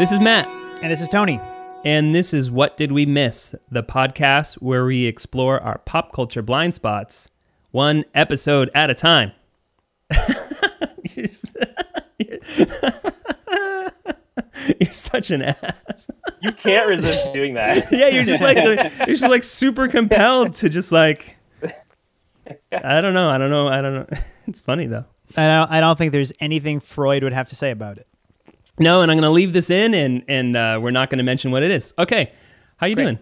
This is Matt, And this is Tony. and this is What Did We Miss? The podcast where we explore our pop culture blind spots, one episode at a time. You're such an ass. You can't resist doing that. Yeah, you're just like you're just like super compelled to just like I don't know, I don't know, I don't know. It's funny though. I don't, I don't think there's anything Freud would have to say about it. No, and I'm gonna leave this in, and and uh, we're not gonna mention what it is. Okay, how you Great. doing?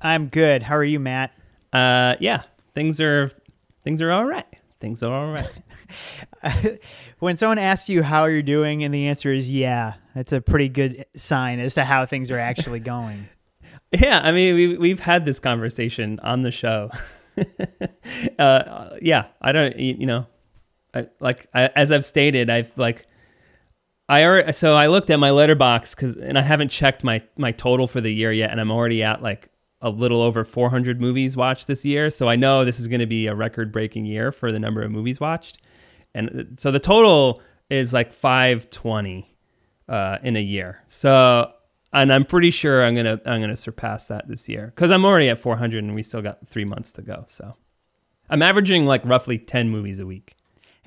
I'm good. How are you, Matt? Uh, yeah, things are things are all right. Things are all right. When someone asks you how you're doing and the answer is yeah, that's a pretty good sign as to how things are actually going. yeah, I mean we we've had this conversation on the show. uh, yeah, I don't you, you know, I, like I, as I've stated, I've like. I already, so I looked at my Letterboxd because and I haven't checked my my total for the year yet, and I'm already at like a little over 400 movies watched this year. So I know this is going to be a record breaking year for the number of movies watched, and uh, so the total is like 520 uh, in a year. So and I'm pretty sure I'm gonna I'm gonna surpass that this year because I'm already at 400 and we still got three months to go. So I'm averaging like roughly 10 movies a week.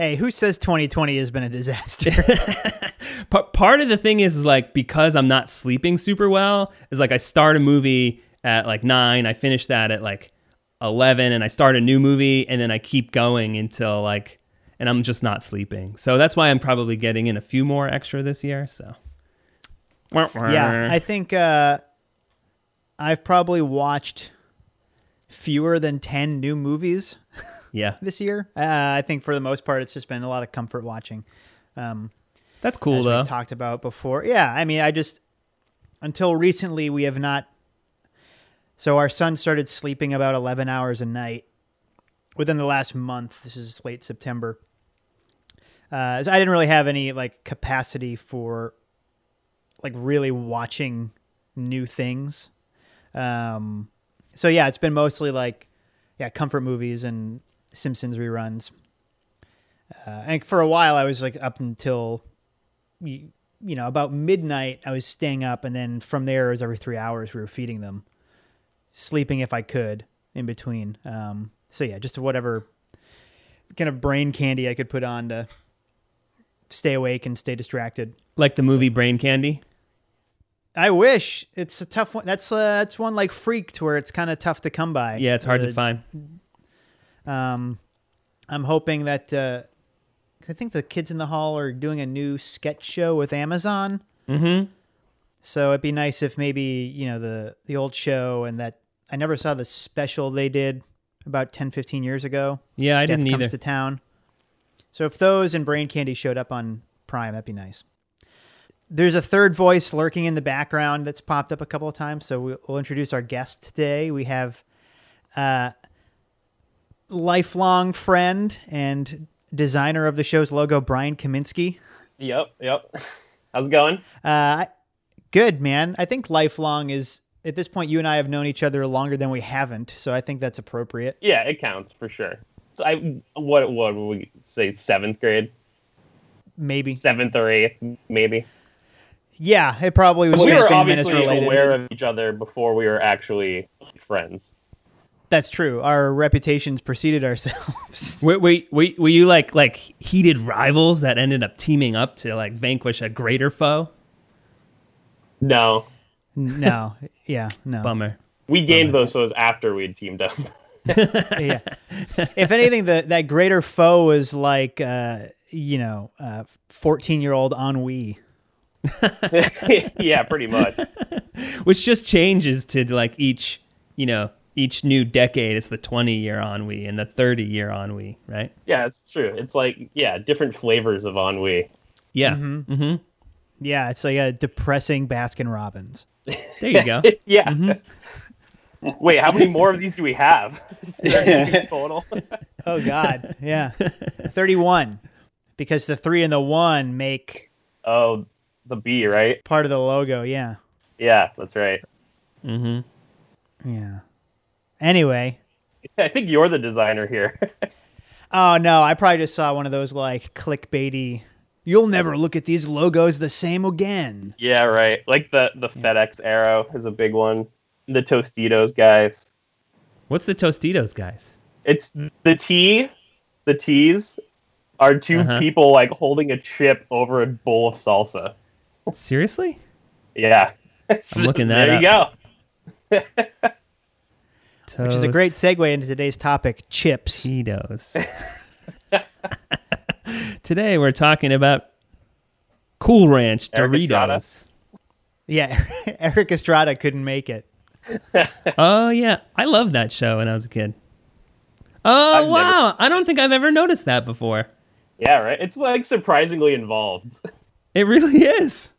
Hey, who says 2020 has been a disaster? Pa- part of the thing is, is like because I'm not sleeping super well is like I start a movie at like nine, I finish that at like eleven, and I start a new movie, and then I keep going until like, and I'm just not sleeping. So that's why I'm probably getting in a few more extra this year. So yeah, I think uh, I've probably watched fewer than 10 new movies yeah, this year. Uh, I think for the most part, it's just been a lot of comfort watching. Um, that's cool though. talked about before. Yeah, I mean, I just until recently we have not. So our son started sleeping about eleven hours a night within the last month. This is late September. Uh, so I didn't really have any like capacity for like really watching new things. Um, so yeah, it's been mostly like yeah, comfort movies and Simpsons reruns. Uh, and for a while, I was like up until you, you know about midnight. I was staying up, and then from there, it was every three hours we were feeding them, sleeping if I could in between. Um, so yeah, just whatever kind of brain candy I could put on to stay awake and stay distracted. like the movie Brain Candy. I wish it's a tough one. That's uh, that's one like Freaked where it's kind of tough to come by. Yeah, it's hard to find. Um, I'm hoping that uh, I think the kids in the hall are doing a new sketch show with Amazon. Mm-hmm. So it'd be nice if maybe you know the the old show and that I never saw the special they did about 10, 15 years ago. Yeah, I Death didn't comes either. to town. So if those and Brain Candy showed up on Prime, that'd be nice. There's a third voice lurking in the background that's popped up a couple of times. So we'll, we'll introduce our guest today. We have uh, lifelong friend and designer of the show's logo, Brian Kaminsky. Yep, yep. How's it going? Uh, good man. I think lifelong is at this point. You and I have known each other longer than we haven't, so I think that's appropriate. Yeah, it counts for sure. So I what what would we say seventh grade, Maybe. seventh or eighth, maybe. Yeah, it probably was. we were obviously aware of each other before we were actually friends. That's true. Our reputations preceded ourselves. Were, were, were, were you like like heated rivals that ended up teaming up to like vanquish a greater foe? No, no. Yeah. No. Bummer. we gained those foes after we'd teamed up. Yeah. If anything, the that greater foe was like, uh, you know, fourteen year old ennui. yeah, pretty much. Which just changes to like each, you know, each new decade. It's the 20 year ennui and the 30 year ennui, right? Yeah, it's true. It's like yeah, different flavors of ennui. Yeah. Mm-hmm. Yeah, it's like a depressing Baskin Robbins. There you go. yeah. Wait, how many more of these do we have? Is there anything total? Oh God. Yeah. Thirty one, because the three and the one make oh, the B, right? part of the logo. Yeah. Yeah, that's right. mm-hmm. Yeah. Anyway. I think you're the designer here. Oh no, I probably just saw one of those like clickbaity You'll never look at these logos the same again. Yeah, right. Like the the FedEx arrow is a big one. The Tostitos guys. What's the Tostitos guys? It's the T, the T's are 2 Uh-huh. people like holding a chip over a bowl of salsa. Seriously? Yeah. I'm looking that there you go. Which is a great segue into today's topic chips. Tostitos. Today we're talking about Cool Ranch Erik Estrada. Doritos. Yeah, Erik Estrada couldn't make it. Oh yeah, I loved that show when I was a kid. Oh I've never- wow, I don't think I've ever noticed that before. Yeah, right. It's like surprisingly involved. It really is.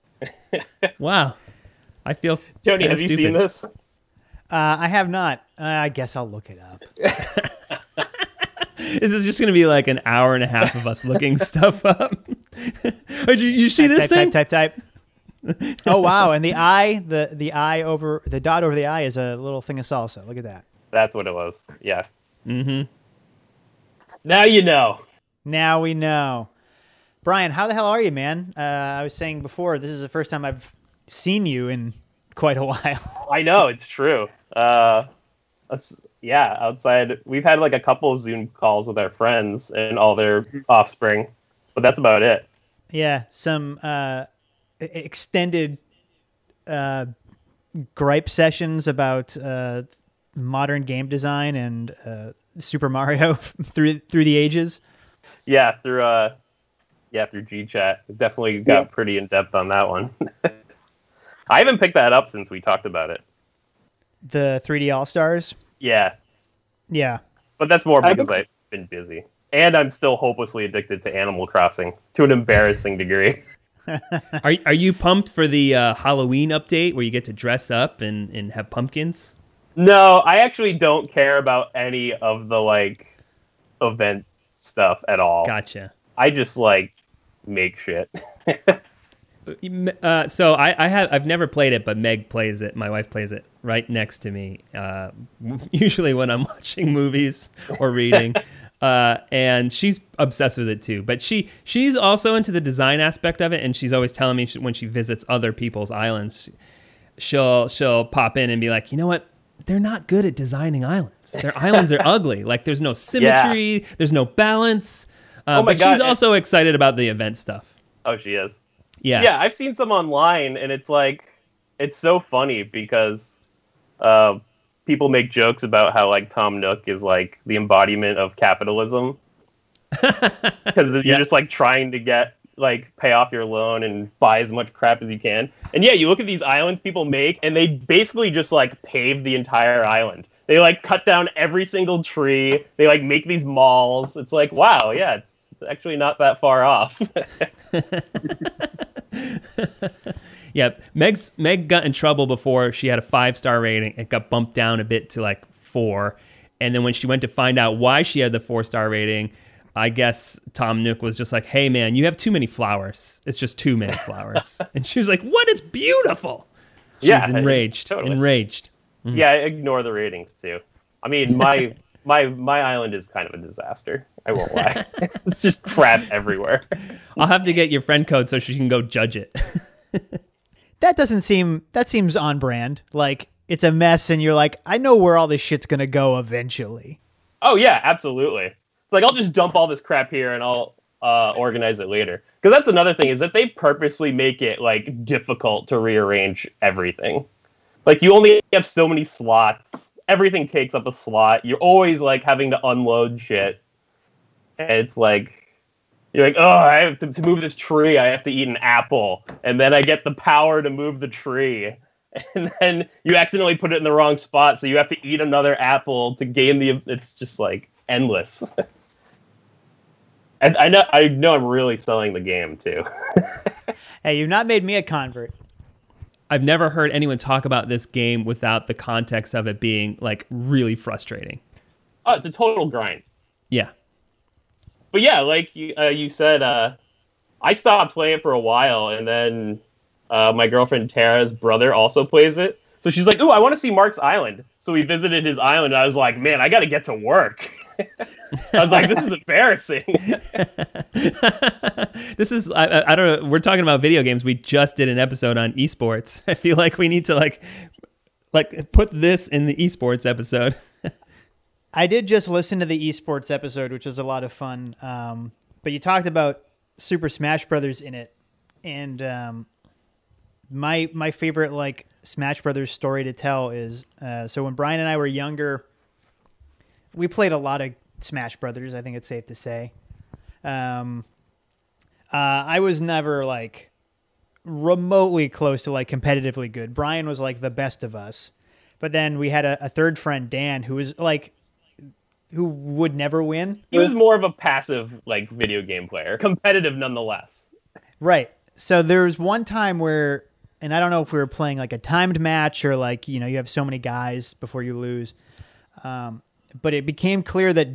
wow, I feel. Tony, kinda have you stupid. seen this? Uh, I have not. Uh, I guess I'll look it up. Is this just going to be like an hour and a half of us looking stuff up. Did you, you see this type, thing? type, type, type. oh wow! And the eye, the the eye over the dot over the eye is a little thing of salsa. Look at that. That's what it was. Yeah. Mm-hmm. Now you know. Now we know. Brian, how the hell are you, man? Uh, I was saying before, this is the first time I've seen you in quite a while. I know it's true. Uh, yeah, outside we've had like a couple of Zoom calls with our friends and all their offspring, but that's about it. yeah, some uh, extended uh, gripe sessions about uh, modern game design and uh, Super Mario through through the ages. Yeah, through uh, yeah, through GChat, definitely got pretty in depth on that one. I haven't picked that up since we talked about it. The 3D All Stars. Yeah, Yeah. but that's more I because I've been busy, and I'm still hopelessly addicted to Animal Crossing to an embarrassing degree. Are are you pumped for the uh, Halloween update where you get to dress up and, and have pumpkins? No, I actually don't care about any of the like event stuff at all. Gotcha. I just like make shit. Uh, so I, I have I've never played it, but Meg plays it. My wife plays it right next to me. Uh, usually when I'm watching movies or reading, uh, and she's obsessed with it too. But she she's also into the design aspect of it, and she's always telling me when she visits other people's islands, she'll she'll pop in and be like, you know what? They're not good at designing islands. Their islands are ugly. Like there's no symmetry. There's no balance. Uh, Oh but God, she's also excited about the event stuff. oh, she is. Yeah. Yeah, I've seen some online, and it's like it's so funny because uh, people make jokes about how like Tom Nook is like the embodiment of capitalism because you're just like trying to get like pay off your loan and buy as much crap as you can. And yeah, you look at these islands people make, and they basically just like pave the entire island. They like cut down every single tree. They like make these malls. It's like wow, yeah, it's actually not that far off. Yeah, Meg's Meg got in trouble before she had a five star rating. It got bumped down a bit to like four, and then when she went to find out why she had the four star rating, I guess Tom Nook was just like, "Hey man, you have too many flowers. It's just too many flowers." and she was like, "What? It's beautiful." She's Yeah, enraged, totally. enraged. Yeah, I ignore the ratings too. I mean, my my my island is kind of a disaster. I won't lie. it's just crap everywhere. I'll have to get your friend code so she can go judge it. That doesn't seem that seems on brand. Like it's a mess and you're like, I know where all this shit's gonna go eventually. Oh yeah, absolutely. It's like I'll just dump all this crap here and I'll uh, organize it later. Because that's another thing is that they purposely make it like difficult to rearrange everything. Like you only have so many slots. Everything takes up a slot. You're always like having to unload shit. And it's like you're like, oh, I have to, to move this tree. I have to eat an apple, and then I get the power to move the tree. And then you accidentally put it in the wrong spot, so you have to eat another apple to gain the. It's just like endless. and I know, I know, I'm really selling the game too. Hey, you've not made me a convert. I've never heard anyone talk about this game without the context of it being like really frustrating. oh, it's a total grind. Yeah. But yeah, like you, uh, you said, uh, I stopped playing for a while, and then uh, my girlfriend Tara's brother also plays it. So she's like, "Ooh, I want to see Mark's island." So we visited his island, and I was like, "Man, I got to get to work." I was like, this is embarrassing. this is I, I, I don't know. We're talking about video games. We just did an episode on esports. I feel like we need to like like put this in the esports episode. I did just listen to the esports episode, which was a lot of fun. Um, but you talked about Super Smash Brothers in it, and um, my my favorite like Smash Brothers story to tell is uh, so when Brian and I were younger, we played a lot of Smash Brothers. I think it's safe to say. Um, uh, I was never like remotely close to like competitively good. Brian was like the best of us, but then we had a, a third friend Dan who was like who would never win. He was more of a passive like video game player, competitive nonetheless. Right. So there was one time where, and I don't know if we were playing like a timed match or like you know you have so many guys before you lose, um, but it became clear that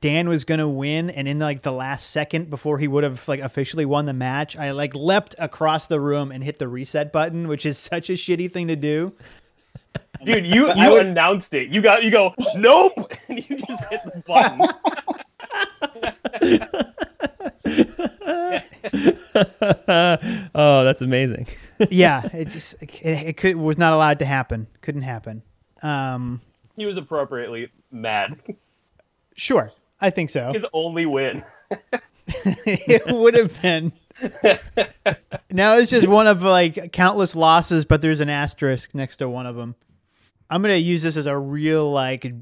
Dan was gonna win, and in like the last second before he would have like officially won the match, I like leapt across the room and hit the reset button, which is such a shitty thing to do. Dude, you you would- announced it. You got you go nope, and you just hit the button. oh, that's amazing. yeah, it just it, it could was not allowed to happen. Couldn't happen. Um, He was appropriately mad. sure, I think so. His only win. it would have been. now it's just one of like countless losses, but there's an asterisk next to one of them. I'm gonna use this as a real like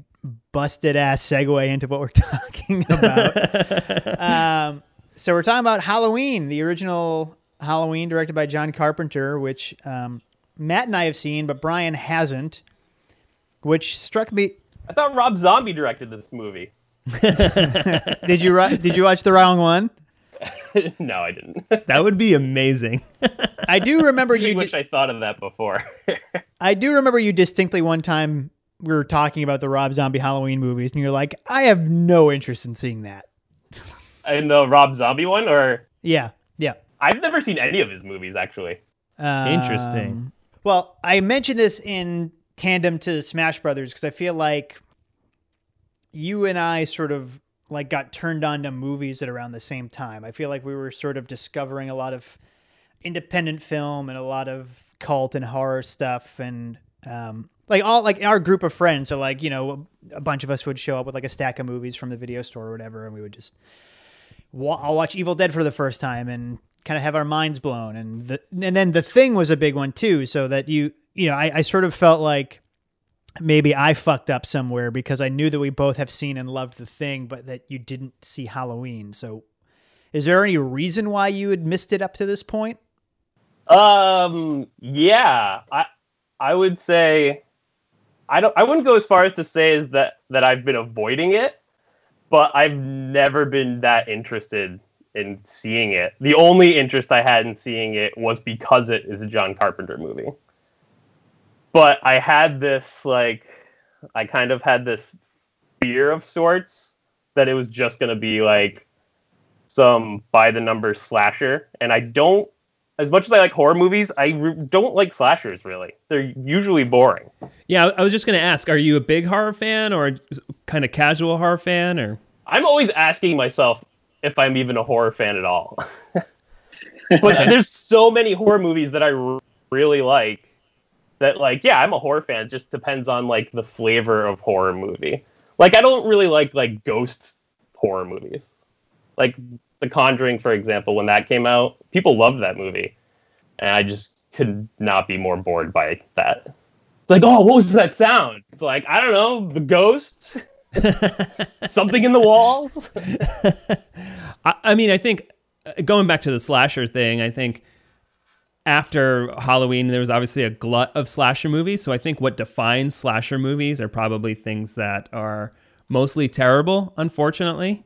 busted ass segue into what we're talking about. um, so we're talking about Halloween, the original Halloween, directed by John Carpenter, which um, Matt and I have seen, but Brian hasn't. Which struck me. I thought Rob Zombie directed this movie. Did you did you watch the wrong one? no, I didn't. That would be amazing. I do remember I you. wish I thought of that before. I do remember you distinctly one time we were talking about the Rob Zombie Halloween movies, and you're like, I have no interest in seeing that. In the Rob Zombie one, or Yeah, yeah. I've never seen any of his movies actually. Um, Interesting. Well, I mentioned this in tandem to Smash Brothers because I feel like you and I sort of like got turned on to movies at around the same time. I feel like we were sort of discovering a lot of independent film and a lot of cult and horror stuff and um like all like our group of friends so like you know a bunch of us would show up with like a stack of movies from the video store or whatever and we would just wa- I'll watch Evil Dead for the first time and kind of have our minds blown and the and then the thing was a big one too so that you you know I, I sort of felt like maybe I fucked up somewhere because I knew that we both have seen and loved the thing but that you didn't see Halloween so is there any reason why you had missed it up to this point Um, yeah, I I would say I don't I wouldn't go as far as to say is that that I've been avoiding it, but I've never been that interested in seeing it. The only interest I had in seeing it was because it is a John Carpenter movie. But I had this like I kind of had this fear of sorts that it was just going to be like some by the numbers slasher and I don't as much as I like horror movies, I re- don't like slashers really. They're usually boring. Yeah, I was just going to ask, are you a big horror fan or kind of casual horror fan or I'm always asking myself if I'm even a horror fan at all. but there's so many horror movies that I r- really like that like yeah, I'm a horror fan. It just depends on like the flavor of horror movie. Like I don't really like like ghost horror movies. Like The Conjuring for example, when that came out, people loved that movie. And I just could not be more bored by that. It's like, "Oh, what was that sound?" It's like, "I don't know, the ghost." Something in the walls. I, I mean, I think uh, going back to the slasher thing, I think after Halloween, there was obviously a glut of slasher movies. So I think what defines slasher movies are probably things that are mostly terrible, unfortunately.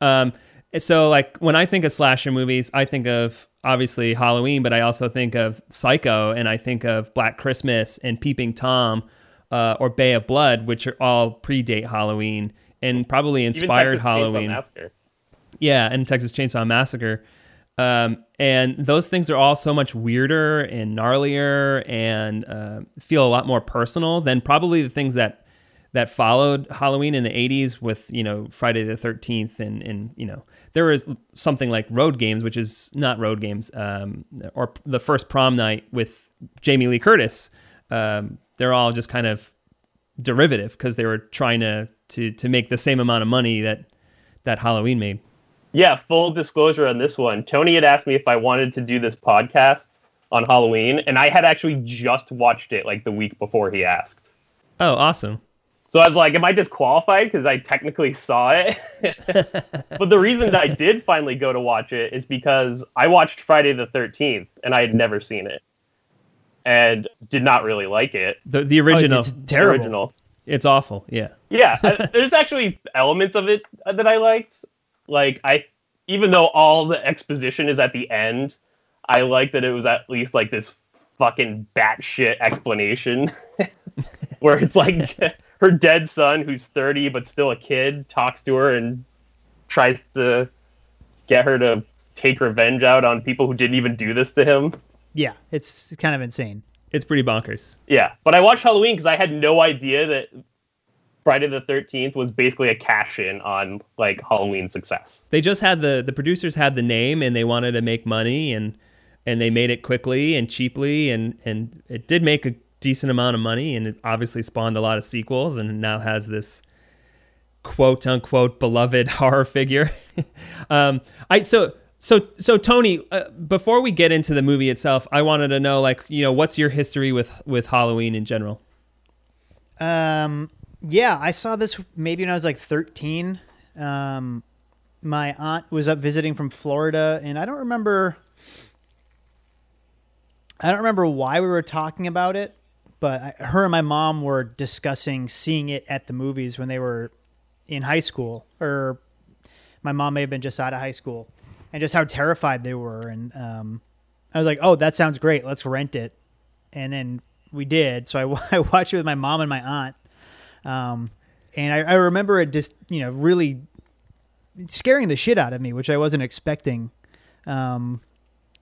Um, so like when I think of slasher movies, I think of obviously Halloween, but I also think of Psycho and I think of Black Christmas and Peeping Tom uh, or Bay of Blood, which are all predate Halloween and probably inspired Halloween. Yeah, and Texas Chainsaw Massacre. Um, and those things are all so much weirder and gnarlier and uh, feel a lot more personal than probably the things that that followed Halloween in the 80s with, you know, Friday the 13th and, and you know, there was something like Road Games, which is not Road Games, um, or the first prom night with Jamie Lee Curtis. Um, they're all just kind of derivative because they were trying to, to, to make the same amount of money that, that Halloween made. Yeah, full disclosure on this one. Tony had asked me if I wanted to do this podcast on Halloween, and I had actually just watched it like the week before he asked. Oh, awesome. So I was like, am I disqualified because I technically saw it? but the reason that I did finally go to watch it is because I watched Friday the 13th and I had never seen it and did not really like it. The, the original. Oh, it's terrible. Original. It's awful. Yeah. Yeah, there's actually elements of it that I liked. Like I even though all the exposition is at the end, I like that it was at least like this fucking batshit explanation where it's like her dead son, who's 30 but still a kid, talks to her and tries to get her to take revenge out on people who didn't even do this to him. Yeah, it's kind of insane. It's pretty bonkers. Yeah, but I watched Halloween because I had no idea that Friday the 13th was basically a cash in on like Halloween success. They just had the the producers had the name and they wanted to make money and and they made it quickly and cheaply and and it did make a decent amount of money and it obviously spawned a lot of sequels and now has this quote unquote beloved horror figure. um, I so so so Tony, uh, before we get into the movie itself, I wanted to know like you know what's your history with with Halloween in general. Um, yeah, I saw this maybe when I was like 13. Um, my aunt was up visiting from Florida, and I don't remember. I don't remember why we were talking about it, but I, her and my mom were discussing seeing it at the movies when they were in high school, or my mom may have been just out of high school, and just how terrified they were. And um, I was like, "Oh, that sounds great. Let's rent it." And then we did. So I, I watched it with my mom and my aunt. Um, and I, I remember it just, you know, really scaring the shit out of me, which I wasn't expecting. Um,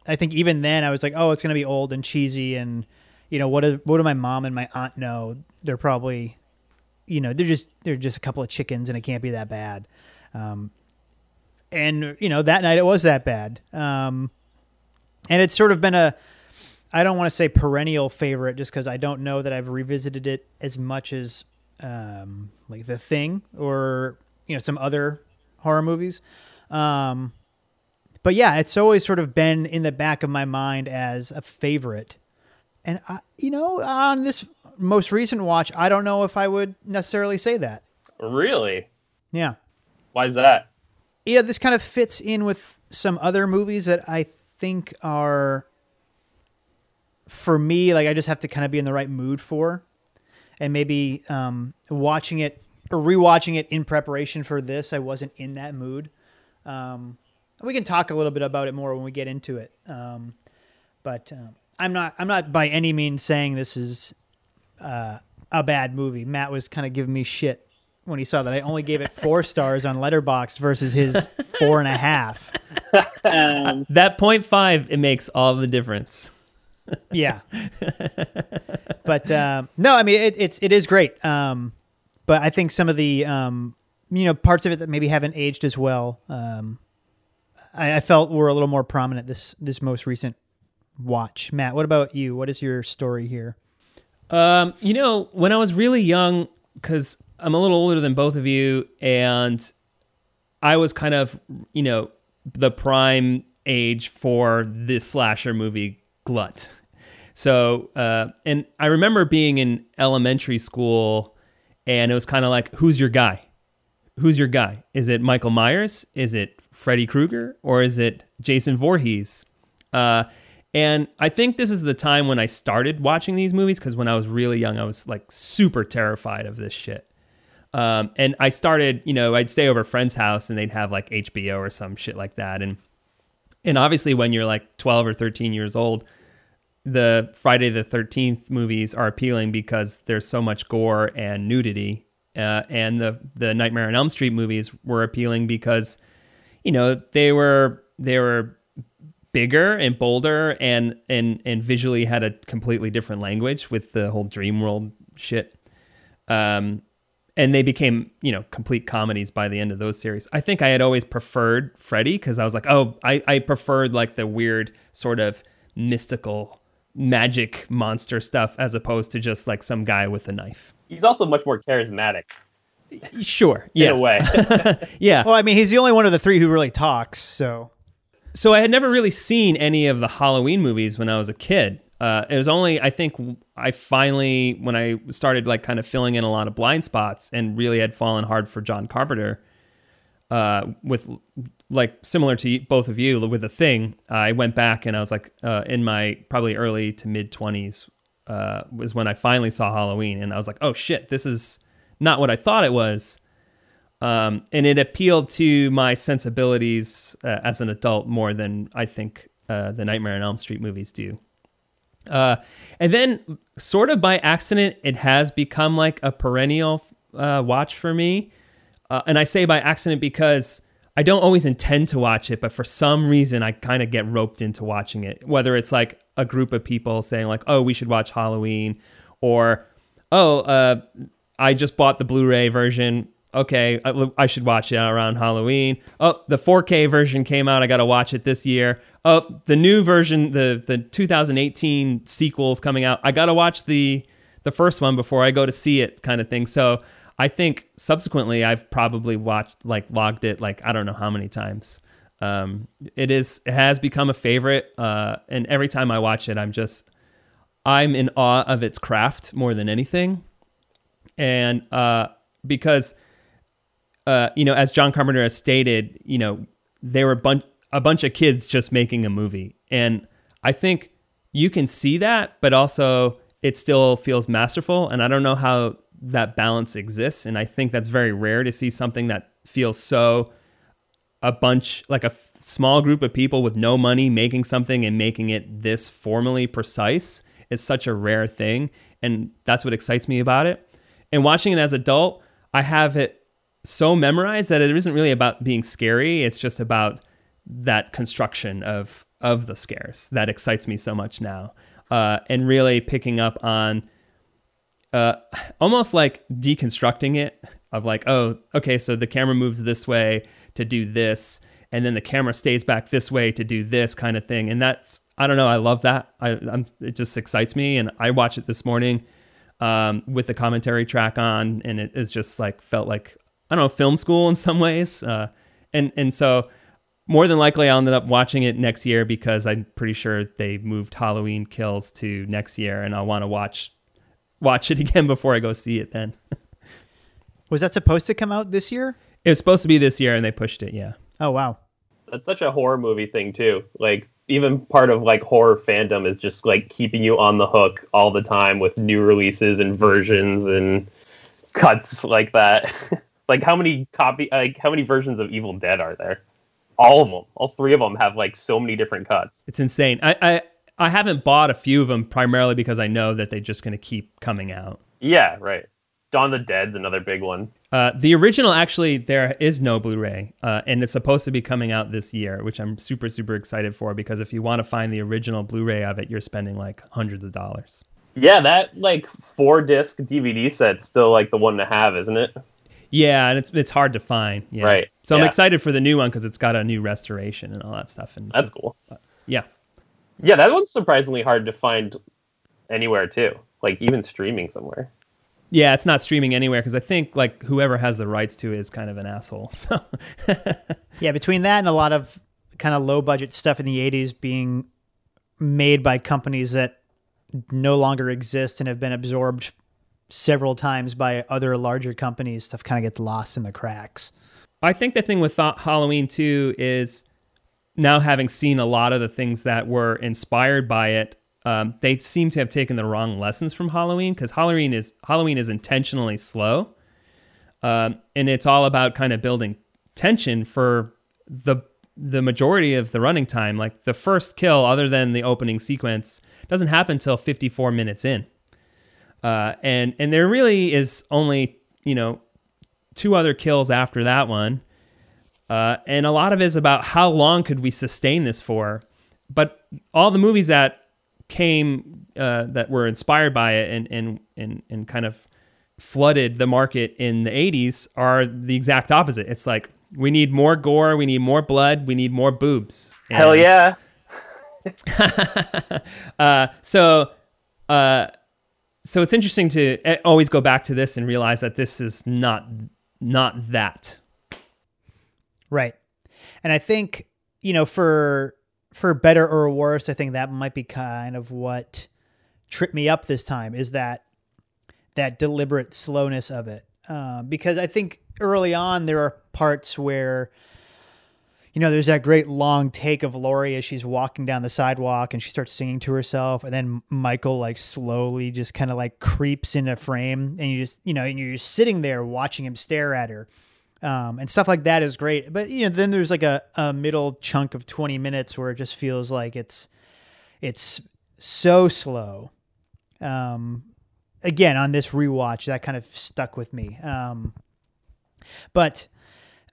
I think even then I was like, oh, it's going to be old and cheesy. And, you know, what do, what do my mom and my aunt know? They're probably, you know, they're just, they're just a couple of chickens and it can't be that bad. Um, and, you know, that night it was that bad. Um, and it's sort of been a, I don't want to say perennial favorite just because I don't know that I've revisited it as much as um, like The Thing or you know some other horror movies. Um, but yeah, it's always sort of been in the back of my mind as a favorite. And I, you know, on this most recent watch, I don't know if I would necessarily say that. Really? Yeah. Why is that? Yeah, this kind of fits in with some other movies that I think are for me like I just have to kind of be in the right mood for and maybe um, watching it or rewatching it in preparation for this I wasn't in that mood. Um, we can talk a little bit about it more when we get into it. Um, but um, I'm not I'm not by any means saying this is uh, a bad movie. Matt was kind of giving me shit when he saw that I only gave it four stars on Letterboxd versus his four and a half. Um, That point five it makes all the difference. Yeah. But um, no i mean it, it's it is great. Um, but i think some of the um, you know parts of it that maybe haven't aged as well um, I, I felt were a little more prominent this this most recent watch. Matt what about you? What is your story here? Um, you know, when I was really young, because I'm a little older than both of you, and I was kind of, you know, the prime age for this slasher movie glut. So, uh, and I remember being in elementary school, and it was kind of like, who's your guy? Who's your guy? Is it Michael Myers? Is it Freddy Krueger? Or is it Jason Voorhees? Uh, and I think this is the time when I started watching these movies because when I was really young, I was like super terrified of this shit. Um, and I started, you know, I'd stay over a friend's house and they'd have like HBO or some shit like that. And and obviously, when you're like 12 or 13 years old, the Friday the 13th movies are appealing because there's so much gore and nudity. Uh, and the the Nightmare on Elm Street movies were appealing because, you know, they were they were bigger and bolder and and and visually had a completely different language with the whole dream world shit. Um, and they became you know complete comedies by the end of those series. I think I had always preferred Freddy because I was like, oh, I I preferred like the weird sort of mystical magic monster stuff as opposed to just like some guy with a knife. He's also much more charismatic Sure, in yeah, a way. yeah. Well, I mean, he's the only one of the three who really talks. So So I had never really seen any of the Halloween movies when I was a kid. Uh, it was only I think I finally when I started like kind of filling in a lot of blind spots and really had fallen hard for John Carpenter. Uh, with like similar to both of you with the thing, I went back and I was like uh, in my probably early to mid twenties uh, was when I finally saw Halloween and I was like, oh shit, this is not what I thought it was um, and it appealed to my sensibilities uh, as an adult more than I think uh, the Nightmare on Elm Street movies do. Uh, and then, sort of by accident, it has become like a perennial watch for me. Uh, and I say by accident because I don't always intend to watch it, but for some reason, I kind of get roped into watching it. Whether it's like a group of people saying like, "Oh, we should watch Halloween," or "Oh, uh, I just bought the Blu-ray version. Okay, I, I should watch it around Halloween. Oh, the 4K version came out. I got to watch it this year. Oh, the new version, the the 2018 sequels coming out. I got to watch the the first one before I go to see it, kind of thing. So I think subsequently I've probably watched like logged it like I don't know how many times. Um, it is it has become a favorite, uh, and every time I watch it, I'm just I'm in awe of its craft more than anything and uh, because uh, you know, as John Carpenter has stated, you know, they were a bunch a bunch of kids just making a movie, and I think you can see that, but also it still feels masterful. And I don't know how that balance exists, and I think that's very rare to see something that feels so a bunch like a f- small group of people with no money making something and making it this formally precise is such a rare thing and that's what excites me about it. And watching it as adult i have it so memorized that it isn't really about being scary it's just about that construction of of the scares that excites me so much now. Uh, and really picking up on uh, almost like deconstructing it of like, oh, okay, so the camera moves this way to do this, and then the camera stays back this way to do this kind of thing. And that's, I don't know, I love that. I, I'm, it just excites me. And I watched it this morning um, with the commentary track on, and it is just like felt like I don't know, film school in some ways. Uh, and and so more than likely I'll end up watching it next year because I'm pretty sure they moved Halloween Kills to next year, and I'll want to watch watch it again before I go see it. Then was that supposed to come out this year? it was supposed to be this year, and they pushed it. Yeah, Oh wow. That's such a horror movie thing too. Like even part of like horror fandom is just like keeping you on the hook all the time with new releases and versions and cuts like that. like how many copy like how many versions of Evil Dead are there? All of them. All three of them have like so many different cuts. it's insane. I I, I haven't bought a few of them primarily because I know that they're just going to keep coming out. Yeah, right. Dawn of the Dead's another big one. Uh, the original, actually, there is no Blu-ray, uh, and it's supposed to be coming out this year, which I'm super, super excited for. Because if you want to find the original Blu-ray of it, you're spending like hundreds of dollars. Yeah, that like four disc DVD set's still like the one to have, isn't it? Yeah, and it's it's hard to find. Yeah. Right, So I'm excited for the new one because it's got a new restoration and all that stuff. And That's cool. yeah, Yeah, that one's surprisingly hard to find anywhere too. Like even streaming somewhere. yeah, it's not streaming anywhere because I think like whoever has the rights to it is kind of an asshole. So Yeah, between that and a lot of kind of low budget stuff in the 80s being made by companies that no longer exist and have been absorbed several times by other larger companies, stuff kind of gets lost in the cracks. I think the thing with Tha- Halloween too is now having seen a lot of the things that were inspired by it, um, they seem to have taken the wrong lessons from Halloween because Halloween is Halloween is intentionally slow, um, and it's all about kind of building tension for the the majority of the running time. Like the first kill, other than the opening sequence, doesn't happen until 54 minutes in, uh, and and there really is only you know two other kills after that one. Uh, and a lot of it is about how long could we sustain this for. But all the movies that came uh, that were inspired by it and and and and kind of flooded the market in the 80s are the exact opposite. It's like we need more gore, we need more blood, we need more boobs. Hell yeah. uh, so, uh, so it's interesting to uh, always go back to this and realize that this is not not that. Right. And I think, you know, for for better or worse, I think that might be kind of what tripped me up this time is that that deliberate slowness of it. Uh, because I think early on there are parts where you know, there's that great long take of Laurie as she's walking down the sidewalk and she starts singing to herself, and then Michael like slowly just kind of like creeps into frame, and you just you know, and you're just sitting there watching him stare at her, um, and stuff like that is great. But you know, then there's like a, a middle chunk of 20 minutes where it just feels like it's it's so slow. Um, again, on this rewatch, that kind of stuck with me. Um, but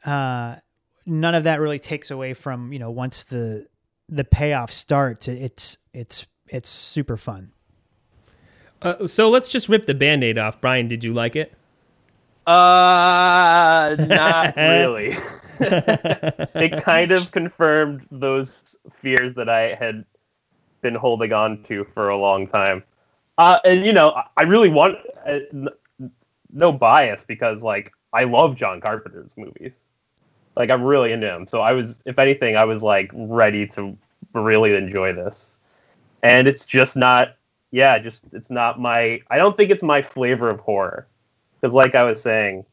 uh, none of that really takes away from you know once the the payoff starts, it's it's it's super fun. Uh, so let's just rip the band-aid off. Brian, did you like it? Uh, not really. it kind of confirmed those fears that I had been holding on to for a long time. Uh, and you know, I- really want uh, no bias because like I love John Carpenter's movies. Like I'm really into him. So I was, if anything, I was like ready to really enjoy this. And it's just not, yeah, just it's not my. I don't think it's my flavor of horror because like i was saying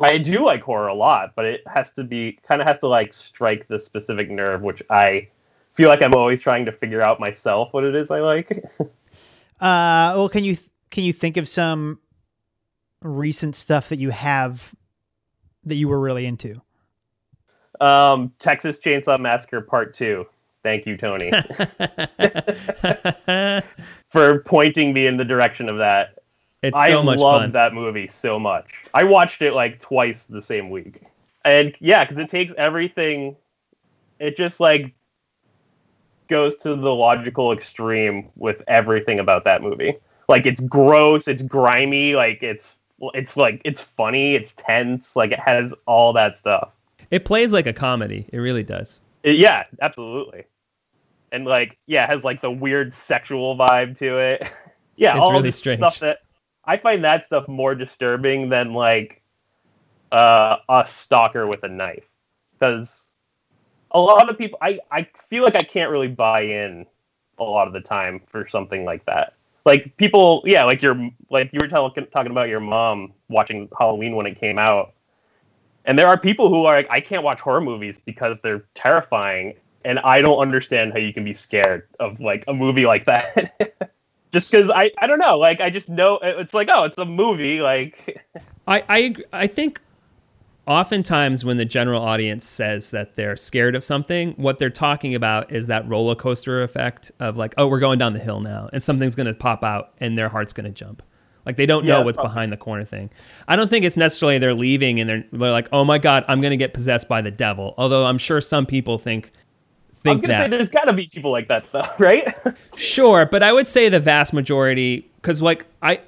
i do like horror a lot but it has to be kind of has to like strike the specific nerve which i feel like i'm always trying to figure out myself what it is i like. Uh, well, can you can you think of some recent stuff that you have that you were really into? um texas chainsaw massacre part two. Thank you tony. For pointing me in the direction of that it's I so much love fun. that movie so much. I watched it like twice the same week. And yeah, because it takes everything, it just like goes to the logical extreme with everything about that movie. Like it's gross, it's grimy, like it's it's like it's funny, it's tense, like it has all that stuff. It plays like a comedy. It really does. It- yeah, absolutely. And like, yeah, it has like the weird sexual vibe to it. yeah, It's all really this strange. stuff that I find that stuff more disturbing than like uh, a stalker with a knife, because a lot of people, I I feel like I can't really buy in a lot of the time for something like that. Like people, yeah, like your like you were talking talking about your mom watching Halloween when it came out, and there are people who are like, I can't watch horror movies because they're terrifying, and I don't understand how you can be scared of like a movie like that. just because I, I don't know, like I just know uh, it's like oh, it's a movie, like I I I think oftentimes when the general audience says that they're scared of something, what they're talking about is that roller coaster effect of like, oh, we're going down the hill now, and something's going to pop out, and their heart's going to jump. Like they don't know Yeah, what's probably. behind the corner thing. I don't think it's necessarily they're leaving and they're, they're like, oh my god, I'm going to get possessed by the devil. Although I'm sure some people think think gonna that. say there's gotta be people like that though, right? Sure, but I would say the vast majority, because like I,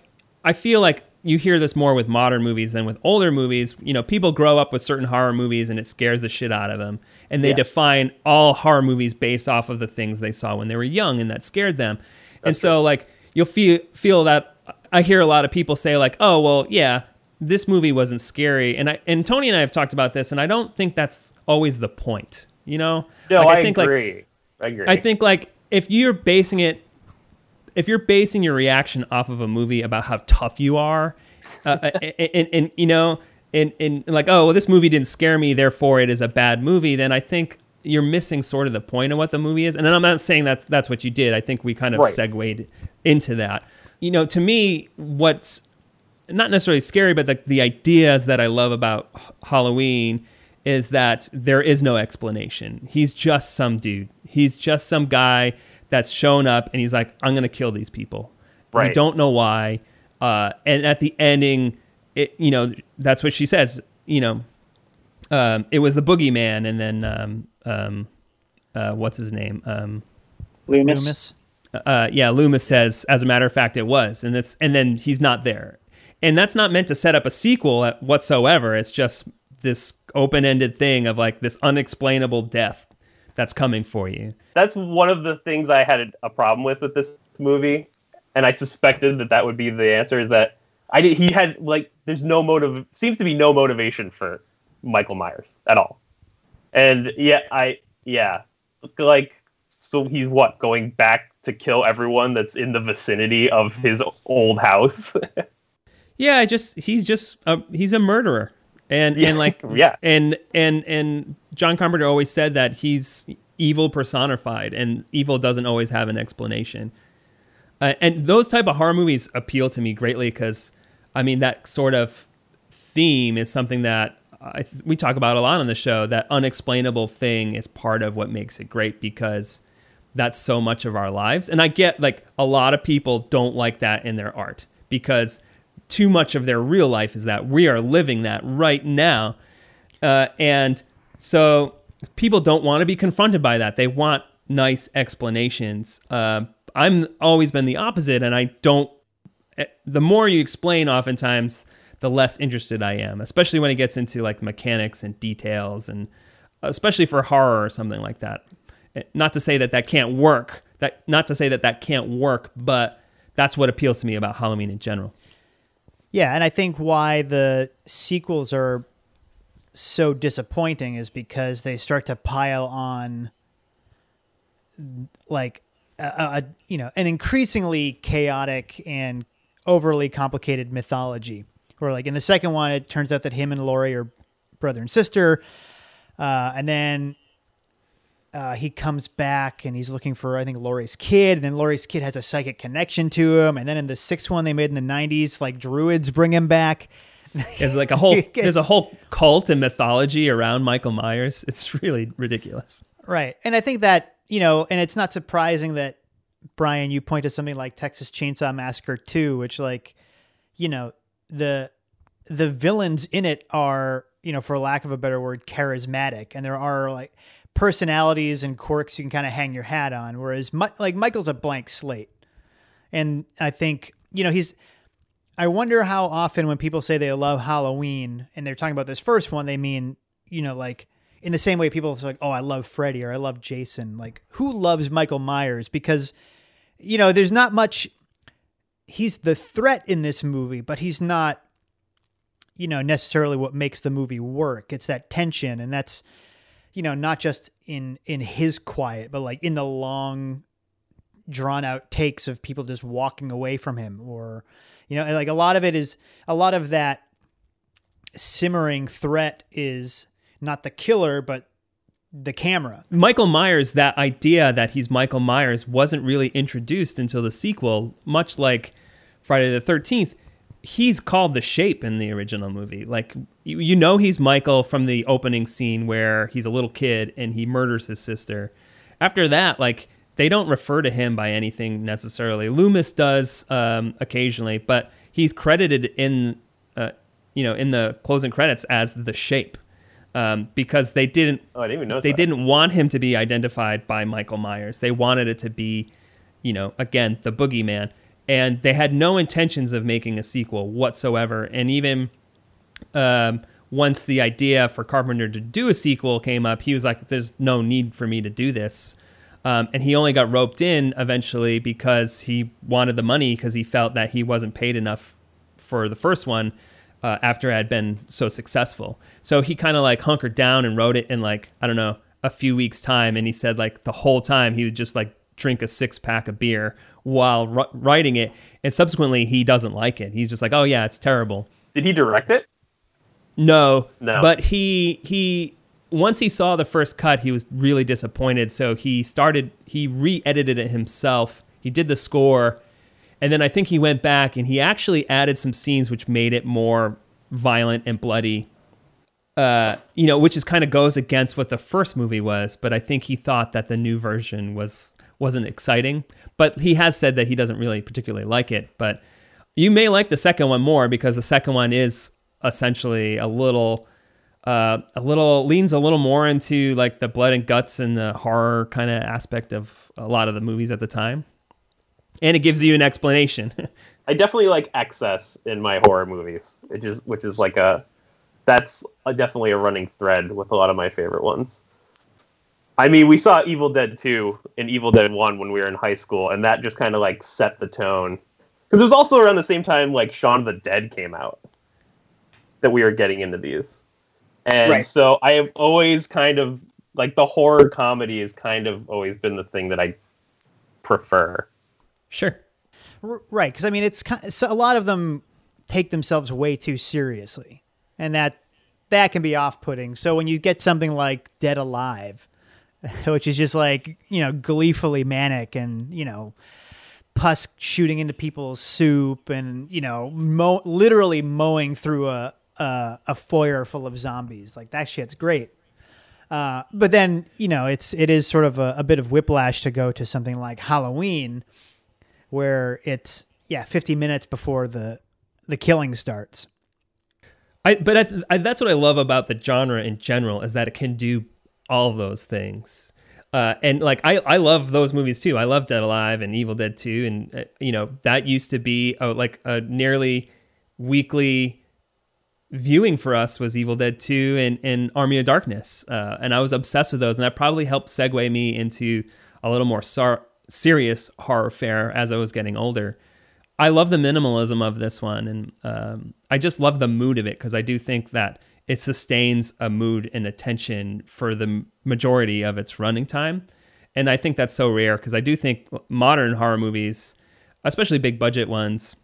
I feel like you hear this more with modern movies than with older movies. You know, people grow up with certain horror movies and it scares the shit out of them, and they Yeah. define all horror movies based off of the things they saw when they were young and that scared them. and so like you'll feel feel that I hear a lot of people say like, oh well, yeah, this movie wasn't scary, and I and Tony and I have talked about this, and I don't think that's always the point. You know, no, Like, I, think like agree. I agree. I think like if you're basing it, if you're basing your reaction off of a movie about how tough you are, uh, uh, and, and, and you know, and, and like oh well this movie didn't scare me therefore it is a bad movie, then I think you're missing sort of the point of what the movie is. And I'm not saying that's that's what you did. I think we kind of Right. segued into that. You know, to me, what's not necessarily scary, but the, the ideas that I love about Halloween is that there is no explanation. He's just some dude. He's just some guy that's shown up and he's like, I'm going to kill these people. We don't know why. Uh, and at the ending, it, you know, that's what she says, you know, um, it was the boogeyman. And then, um, um, uh, what's his name? Um, Loomis. uh, yeah, Loomis says, as a matter of fact, it was, and it's and then he's not there, and that's not meant to set up a sequel whatsoever. It's just this open-ended thing of like this unexplainable death that's coming for you. That's one of the things I had a problem with with this movie, and I suspected that that would be the answer. Is that I did, he had like there's no motive seems to be no motivation for Michael Myers at all, and yeah I yeah like so he's what going back to kill everyone that's in the vicinity of his old house. yeah, I just he's just a, he's a murderer. And Yeah, and like yeah. and and and John Carpenter always said that he's evil personified and evil doesn't always have an explanation. Uh, and those type of horror movies appeal to me greatly cuz I mean that sort of theme is something that I th- we talk about a lot on the show that unexplainable thing is part of what makes it great because that's so much of our lives. And I get like a lot of people don't like that in their art because too much of their real life is that we are living that right now. Uh, and so people don't want to be confronted by that. They want nice explanations. Uh, I'm always been the opposite, and I don't. eh, The more you explain, oftentimes, the less interested I am, especially when it gets into like mechanics and details, and especially for horror or something like that. Eh, Not to say that that can't work. That not to say that that can't work, but that's what appeals to me about Halloween in general. Yeah, and I think why the sequels are so disappointing is because they start to pile on like a, a you know an increasingly chaotic and overly complicated mythology. Or like in the second one, it turns out that him and Laurie are brother and sister, uh, and then uh, he comes back and he's looking for I think Laurie's kid, and then Laurie's kid has a psychic connection to him, and then in the sixth one they made in the '90s, like druids bring him back. There's like a whole there's a whole cult and mythology around Michael Myers. It's really ridiculous. Right. And I think that, you know, and it's not surprising that Brian, you point to something like Texas Chainsaw Massacre 2, which like, you know, the the villains in it are, you know, for lack of a better word, charismatic. And there are like personalities and quirks you can kind of hang your hat on. Whereas like Michael's a blank slate. And I think, you know, he's I wonder how often when people say they love Halloween and they're talking about this first one, they mean, you know, like in the same way people are like, oh, I love Freddy or I love Jason. Like, who loves Michael Myers? Because, you know, there's not much. He's the threat in this movie, but he's not, you know, necessarily what makes the movie work. It's that tension, and that's, you know, not just in in his quiet, but like in the long, drawn out takes of people just walking away from him, or, you know, like a lot of it is a lot of that simmering threat is not the killer, but the camera. Michael Myers, that idea that he's Michael Myers wasn't really introduced until the sequel, much like Friday the 13th. He's called the shape in the original movie. Like, you, you know, he's Michael from the opening scene where he's a little kid and he murders his sister. After that, like, they don't refer to him by anything necessarily. Loomis does um, occasionally, but he's credited in, uh, you know, in the closing credits as the shape um, because they didn't Oh, I didn't they that. didn't want him to be identified by Michael Myers. They wanted it to be, you know, again, the boogeyman. And they had no intentions of making a sequel whatsoever. And even um, once the idea for Carpenter to do a sequel came up, he was like, there's no need for me to do this. Um, and he only got roped in eventually because he wanted the money because he felt that he wasn't paid enough for the first one uh, after it had been so successful. So he kind of like hunkered down and wrote it in like, I don't know, a few weeks' time. And he said like the whole time he would just like drink a six pack of beer while writing it. And subsequently, he doesn't like it. He's just like, oh, yeah, it's terrible. Did he direct it? No, No. But he he once he saw the first cut, he was really disappointed. So he started he re-edited it himself. He did the score, and then I think he went back and he actually added some scenes which made it more violent and bloody. Uh, you know, which is kind of goes against what the first movie was. But I think he thought that the new version was wasn't exciting. But he has said that he doesn't really particularly like it. But you may like the second one more because the second one is essentially a little uh, a little leans a little more into like the blood and guts and the horror kind of aspect of a lot of the movies at the time and it gives you an explanation I definitely like excess in my horror movies. It just which is like a that's a, definitely a running thread with a lot of my favorite ones. I mean, we saw Evil Dead 2 and Evil Dead 1 when we were in high school, and that just kind of like set the tone. Because it was also around the same time like Shaun of the Dead came out that we are getting into these. And Right. so I have always kind of like the horror comedy has kind of always been the thing that I prefer. Sure. R- right because i mean it's ki- so a lot of them take themselves way too seriously and that that can be off-putting so when you get something like dead alive which is just like you know gleefully manic and you know pus shooting into people's soup and you know mow, literally mowing through a, a a foyer full of zombies like that shit's great uh, but then you know it's it is sort of a, a bit of whiplash to go to something like halloween where it's yeah 50 minutes before the the killing starts I but I, I, that's what I love about the genre in general is that it can do all those things. Uh, and like I, I love those movies too. I love Dead Alive and Evil Dead 2 and uh, you know that used to be a, like a nearly weekly viewing for us was Evil Dead 2 and, and Army of Darkness. Uh, and I was obsessed with those and that probably helped segue me into a little more sar- serious horror fare as I was getting older. I love the minimalism of this one, and um, I just love the mood of it because I do think that it sustains a mood and attention for the majority of its running time, and I think that's so rare because I do think modern horror movies, especially big budget ones,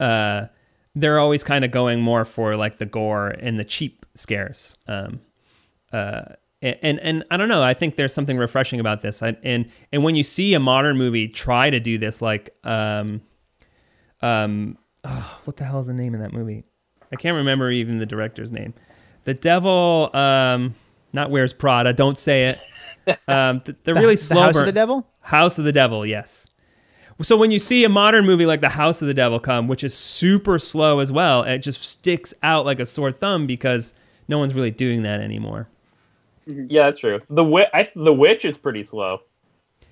uh, they're always kind of going more for like the gore and the cheap scares. Um, uh, and, and and I don't know. I think there's something refreshing about this. I, and and when you see a modern movie try to do this, like um, um, oh, what the hell is the name of that movie? I can't remember even the director's name. The Devil, um, not Where's Prada. Don't say it. Um, the, the, The- really the slow House burn- of the Devil? House of the Devil, yes. So when you see a modern movie like The House of the Devil come, which is super slow as well, it just sticks out like a sore thumb because no one's really doing that anymore. Yeah, that's true. The witch, I, the witch is pretty slow.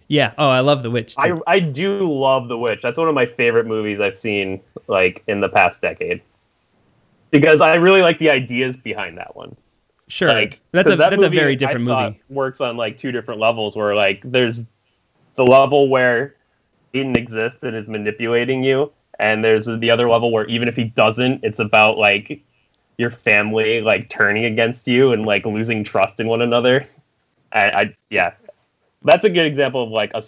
Yeah. Oh, I love The Witch. I Too. I do love The Witch. That's one of my favorite movies I've seen like in the past decade. Because I really like the ideas behind that one. sure. Like that's a that that's a very different thought, movie. Works on like two different levels where like there's the level where Satan exists and is manipulating you, and there's the other level where even if he doesn't, it's about like your family like turning against you and like losing trust in one another. I, I yeah, that's a good example of like a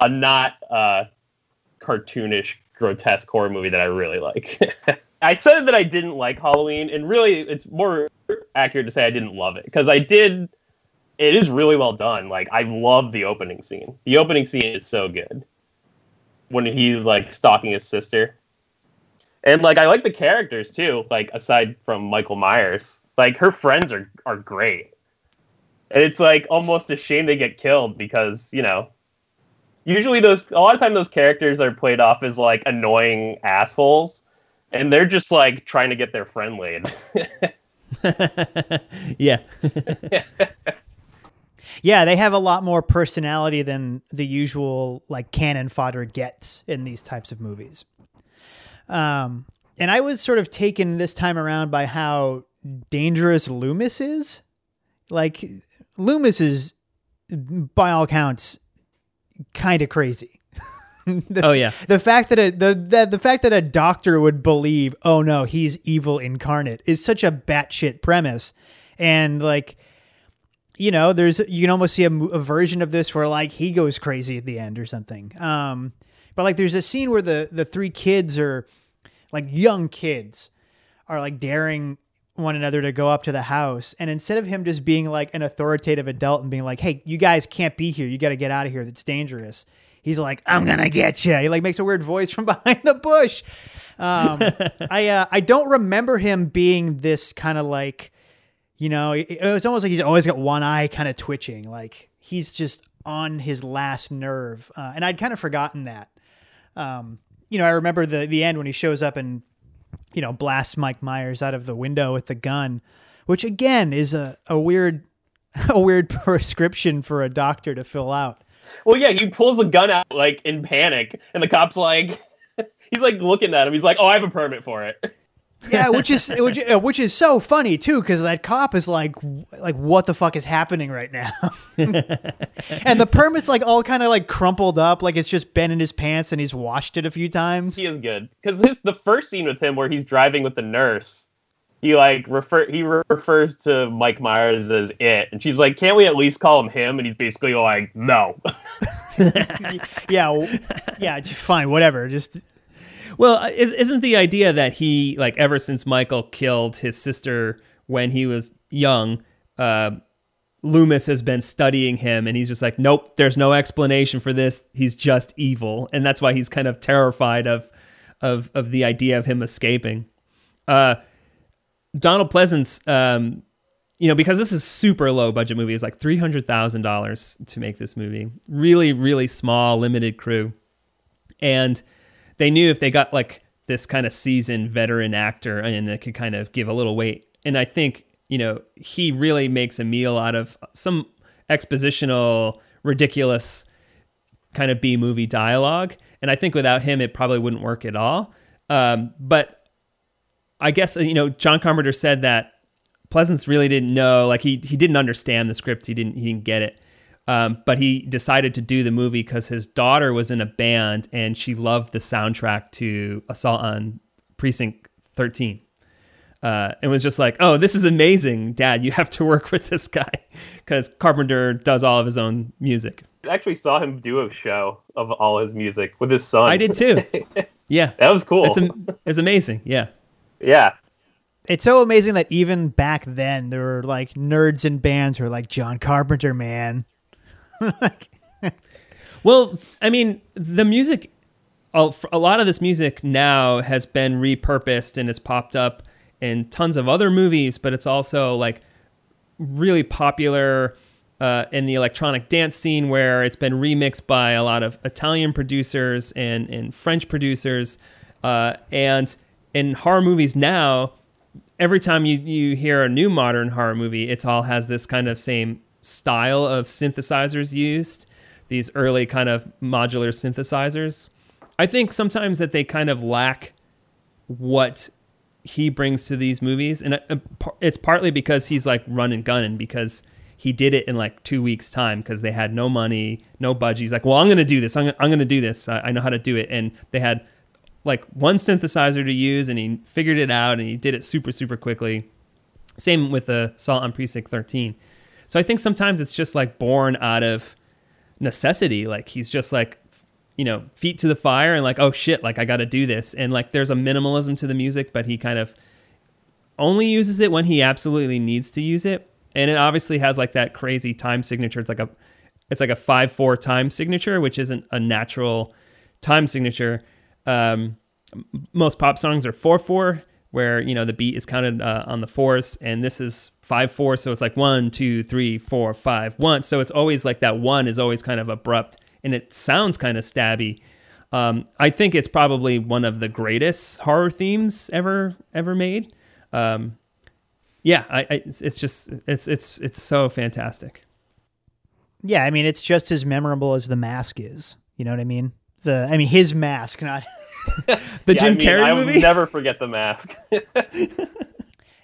a not uh, cartoonish grotesque horror movie that I really like. I said that I didn't like Halloween, and really, it's more accurate to say I didn't love it because I did. It is really well done. Like I love the opening scene. The opening scene is so good when he's like stalking his sister, and like I like the characters too. Like aside from Michael Myers, like her friends are are great, and it's like almost a shame they get killed because you know usually those a lot of time those characters are played off as like annoying assholes and they're just like trying to get their friend laid yeah. Yeah, they have a lot more personality than the usual like cannon fodder gets in these types of movies. Um, and I was sort of taken this time around by how dangerous Loomis is. Like Loomis is, by all accounts, kind of crazy. the, oh yeah. the fact that a, the, the the fact that a doctor would believe, oh no, he's evil incarnate, is such a batshit premise, and like, you know, there's you can almost see a, a version of this where like he goes crazy at the end or something. Um, but like, there's a scene where the the three kids are like young kids are like daring one another to go up to the house. And instead of him just being like an authoritative adult and being like hey you guys can't be here. You got to get out of here. It's dangerous. He's like i'm gonna get you he like makes a weird voice from behind the bush. Um, i uh, i don't remember him being this kind of like you know it, almost like he's always got one eye kind of twitching like he's just on his last nerve uh, and i'd kind of forgotten that um, you know i remember the the end when he shows up and you know, blasts Mike Myers out of the window with the gun, which again is a, a weird a weird prescription for a doctor to fill out. well yeah he pulls a gun out like in panic and the cop's like He's like looking at him. He's like, "Oh, I have a permit for it." Yeah, which is which, uh, which is so funny too, because that cop is like, like what the fuck is happening right now? and the permit's like all kind of like crumpled up, like it's just been in his pants and he's washed it a few times. He is good because his the first scene with him where he's driving with the nurse, he like refer he refers to Mike Myers as it, and she's like, "Can't we at least call him him?" And he's basically like, "No." yeah, yeah, fine, whatever. Just well, isn't the idea that he like ever since Michael killed his sister when he was young, uh, Loomis has been studying him, and he's just like, nope, there's no explanation for this. He's just evil, and that's why he's kind of terrified of of of the idea of him escaping. Uh, Donald Pleasence, um, you know, because this is super low budget movie, is like three hundred thousand dollars to make this movie. Really, really small, limited crew, and they knew if they got like this kind of seasoned veteran actor and that could kind of give a little weight. And I think, you know, he really makes a meal out of some expositional, ridiculous kind of B movie dialogue. And I think without him, it probably wouldn't work at all. Um, but I guess, you know, John Carpenter said that Pleasence really didn't know, like he, he didn't understand the script. He didn't, he didn't get it. Um, but he decided to do the movie because his daughter was in a band and she loved the soundtrack to Assault on Precinct 13. Uh, and was just like, oh, this is amazing, Dad. You have to work with this guy because Carpenter does all of his own music. I actually saw him do a show of all his music with his son. I did too. Yeah, that was cool. It's, am- it's amazing. Yeah, yeah. It's so amazing that even back then there were like nerds in bands who were like John Carpenter, man. well, I mean, the music, a lot of this music now has been repurposed and it's popped up in tons of other movies, but it's also like really popular uh, in the electronic dance scene where it's been remixed by a lot of Italian producers and, and French producers. Uh, and in horror movies now, every time you, you hear a new modern horror movie, it all has this kind of same style of synthesizers used, these early kind of modular synthesizers. I think sometimes that they kind of lack what he brings to these movies, and uh, it's partly because he's like run and gun, and because he did it in like two weeks' time because they had no money, no budget. He's like, "Well, I'm going to do this. I'm, I'm going to do this. I, I know how to do it." And they had like one synthesizer to use, and he figured it out, and he did it super, super quickly. Same with the Assault on Precinct 13. So I think sometimes it's just like born out of necessity. Like he's just like, you know, feet to the fire and like, oh shit, like I got to do this. And like there's a minimalism to the music, but he kind of only uses it when he absolutely needs to use it. And it obviously has like that crazy time signature. It's like a it's like a five four time signature, which isn't a natural time signature. Um, most pop songs are four four, where you know the beat is counted uh, on the fours, and this is five four, so it's like one, two, three, four, five, one. So it's always like that one is always kind of abrupt, and it sounds kind of stabby. Um, I think it's probably one of the greatest horror themes ever ever made. Um, yeah, I, I, it's, it's just it's it's it's so fantastic. Yeah, I mean it's just as memorable as the mask is. You know what I mean? The I mean his mask, not the yeah, Jim I mean, Carrey I movie. will never forget the mask.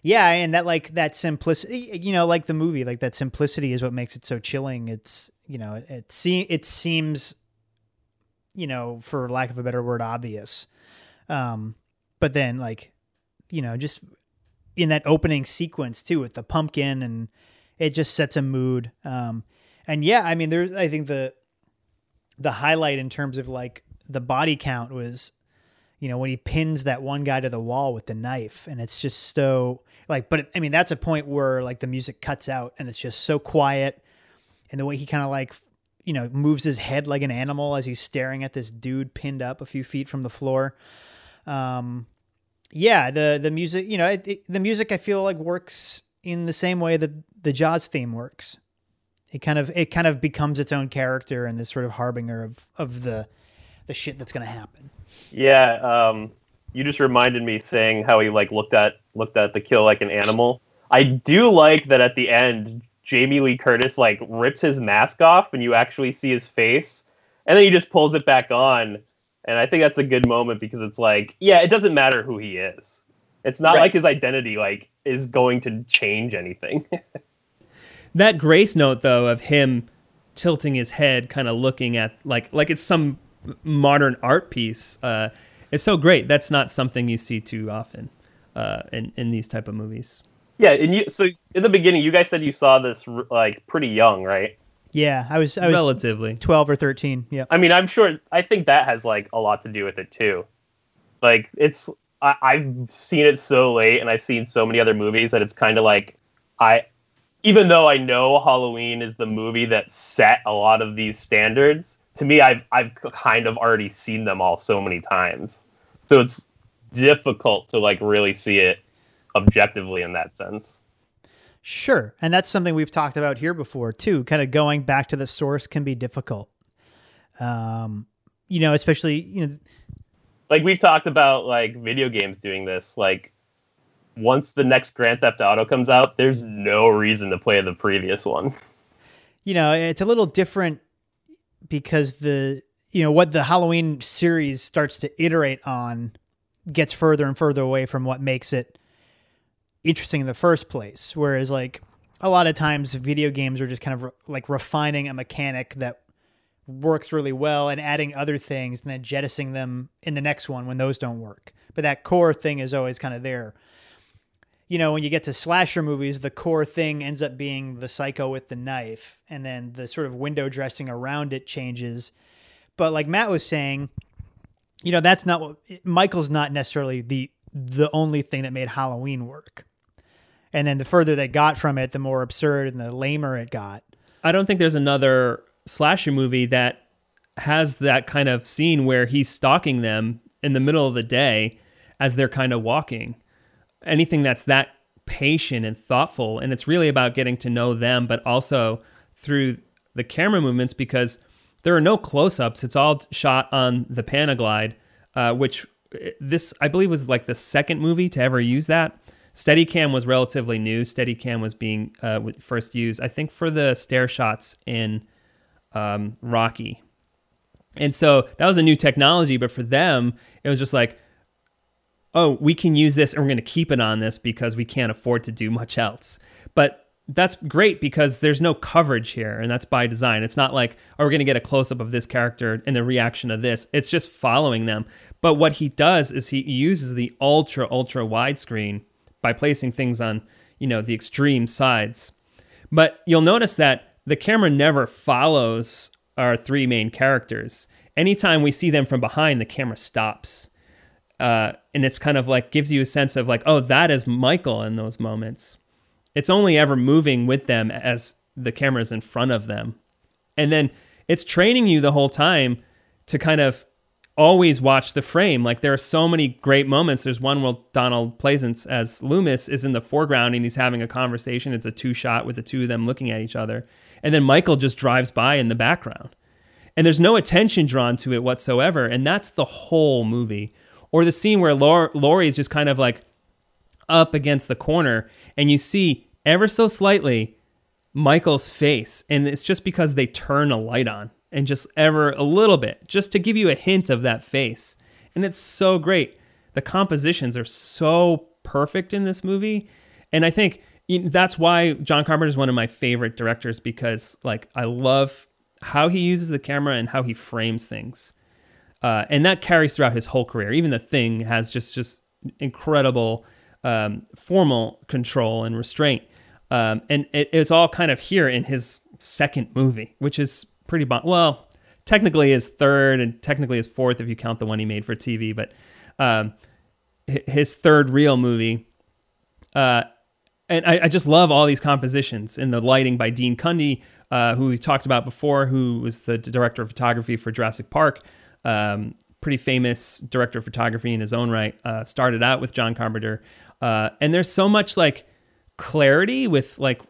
yeah, and that like that simplicity, you know, like the movie, like that simplicity is what makes it so chilling. It's you know, it see it seems, you know, for lack of a better word, obvious. Um, but then like, you know, just in that opening sequence too with the pumpkin and it just sets a mood. Um, and yeah, I mean, there's I think the the highlight in terms of like the body count was you know, when he pins that one guy to the wall with the knife, and it's just so like, but I mean, that's a point where like the music cuts out and it's just so quiet, and the way he kind of like, you know, moves his head like an animal as he's staring at this dude pinned up a few feet from the floor. Um, yeah, the the music, you know, it, it, the music I feel like works in the same way that the Jaws theme works. It kind of it kind of becomes its own character and this sort of harbinger of of the the shit that's going to happen. Yeah, um, you just reminded me saying how he like looked at looked at the kill like an animal. I do like that at the end, Jamie Lee Curtis like rips his mask off and you actually see his face, and then he just pulls it back on, And I think that's a good moment because it's like, yeah, it doesn't matter who he is. It's not Right. like his identity like is going to change anything. that grace note though of him tilting his head kind of looking at like like it's some modern art piece uh is so great that's not something you see too often uh in in these type of movies yeah, and you so in the beginning you guys said you saw this like pretty young, right? Yeah, I was I was relatively 12 or 13. Yeah. I mean, I'm sure. I think that has like a lot to do with it too. Like, it's I, I've seen it so late, and I've seen so many other movies that it's kind of like I, even though I know Halloween is the movie that set a lot of these standards. To me, I've I've kind of already seen them all so many times, so it's difficult to like really see it objectively in that sense. Sure. And that's something we've talked about here before too. Kind of going back to the source can be difficult. Um, you know, especially, you know, like we've talked about like video games doing this like once the next grand theft auto comes out there's no reason to play the previous one you know, it's a little different because the you know what the Halloween series starts to iterate on gets further and further away from what makes it interesting in the first place. Whereas like a lot of times video games are just kind of re- like refining a mechanic that works really well and adding other things and then jettisoning them in the next one when those don't work. But that core thing is always kind of there. You know, when you get to slasher movies, the core thing ends up being the psycho with the knife, and then the sort of window dressing around it changes. But like Matt was saying, you know, that's not what Michael's not necessarily the the only thing that made Halloween work. And then the further they got from it, the more absurd and the lamer it got. i don't think there's another slasher movie that has that kind of scene where he's stalking them in the middle of the day as they're kind of walking anything that's that patient and thoughtful and it's really about getting to know them but also through the camera movements because there are no close-ups. It's all shot on the panaglide uh, which uh, this i believe was like the second movie to ever use that. Steadicam was relatively new. Steadicam was being uh, first used i think for the stair shots in um, rocky. And so that was a new technology but for them it was just like oh, we can use this and we're going to keep it on this because we can't afford to do much else. But that's great because there's no coverage here and that's by design. It's not like, oh, we're going to get a close up of this character and a reaction of this. It's just following them. But what he does is he uses the ultra, ultra widescreen by placing things on, you know, the extreme sides. But you'll notice that the camera never follows our three main characters. Anytime we see them from behind, the camera stops uh, and it's kind of like gives you a sense of like, oh, that is Michael in those moments. It's only ever moving with them as the camera's in front of them, and then it's training you the whole time to kind of always watch the frame. Like there are so many great moments. There's one where Donald Pleasence as Loomis is in the foreground and he's having a conversation. It's a two shot with the two of them looking at each other, and then Michael just drives by in the background, and there's no attention drawn to it whatsoever, and that's the whole movie or the scene where Laurie is just kind of like up against the corner and you see ever so slightly Michael's face and it's just because they turn a light on and just ever a little bit just to give you a hint of that face. And it's so great. The compositions are so perfect in this movie. And I think that's why John Carpenter is one of my favorite directors because like I love how he uses the camera and how he frames things uh, and that carries throughout his whole career. Even the thing has just just incredible um, formal control and restraint, um, and it, it's all kind of here in his second movie, which is pretty bon- well, technically his third and technically his fourth if you count the one he made for TV, but um, his third real movie. Uh, and I, I, just love all these compositions and the lighting by Dean Cundey, uh, who we talked about before, who was the director of photography for Jurassic Park um, pretty famous director of photography in his own right. Uh, started out with John Carpenter, uh, and there's so much like clarity with like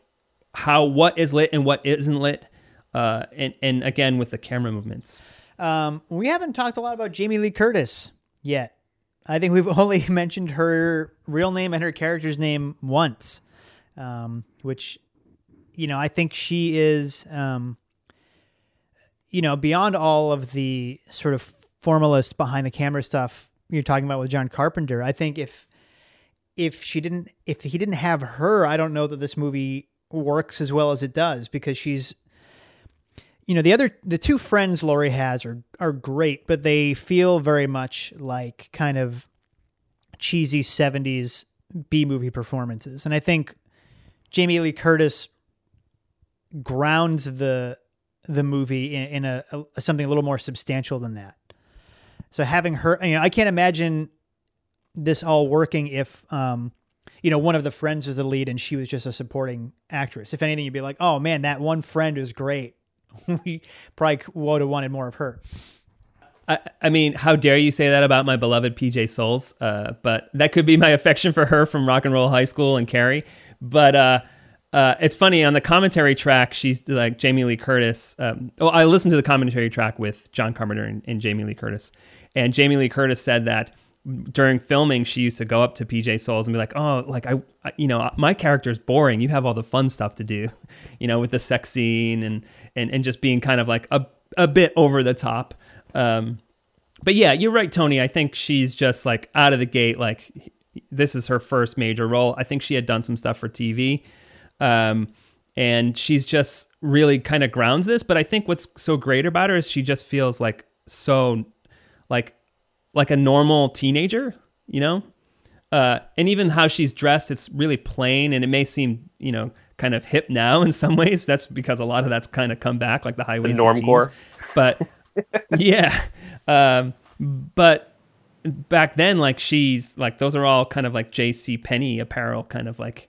how what is lit and what isn't lit, uh, and and again with the camera movements. Um, we haven't talked a lot about Jamie Lee Curtis yet. I think we've only mentioned her real name and her character's name once, um, which, you know, I think she is, um, you know, beyond all of the sort of formalist behind the camera stuff you're talking about with John Carpenter. I think if if she didn't if he didn't have her, I don't know that this movie works as well as it does because she's you know the other the two friends Laurie has are are great, but they feel very much like kind of cheesy 70s B movie performances. And I think Jamie Lee Curtis grounds the the movie in, in a, a, something a little more substantial than that. So having her, you know, I can't imagine this all working if, um, you know, one of the friends was the lead and she was just a supporting actress. If anything, you'd be like, oh man, that one friend is great. we probably would have wanted more of her. I, I, mean, how dare you say that about my beloved PJ Soles? Uh, but that could be my affection for her from Rock and Roll High School and Carrie. But uh, uh, it's funny on the commentary track. She's like Jamie Lee Curtis. Um, well, I listened to the commentary track with John Carpenter and, and Jamie Lee Curtis, and Jamie Lee Curtis said that during filming, she used to go up to PJ Soles and be like, "Oh, like I, I, you know, my character is boring. You have all the fun stuff to do, you know, with the sex scene and and and just being kind of like a a bit over the top." Um, but yeah, you're right, Tony. I think she's just like out of the gate. Like this is her first major role. I think she had done some stuff for TV. Um, and she's just really kind of grounds this. But I think what's so great about her is she just feels like so like like a normal teenager, you know? Uh, and even how she's dressed, it's really plain and it may seem, you know, kind of hip now in some ways. That's because a lot of that's kind of come back, like the highways. The normcore. But yeah. Um, but back then, like she's like, those are all kind of like JC Penney apparel, kind of like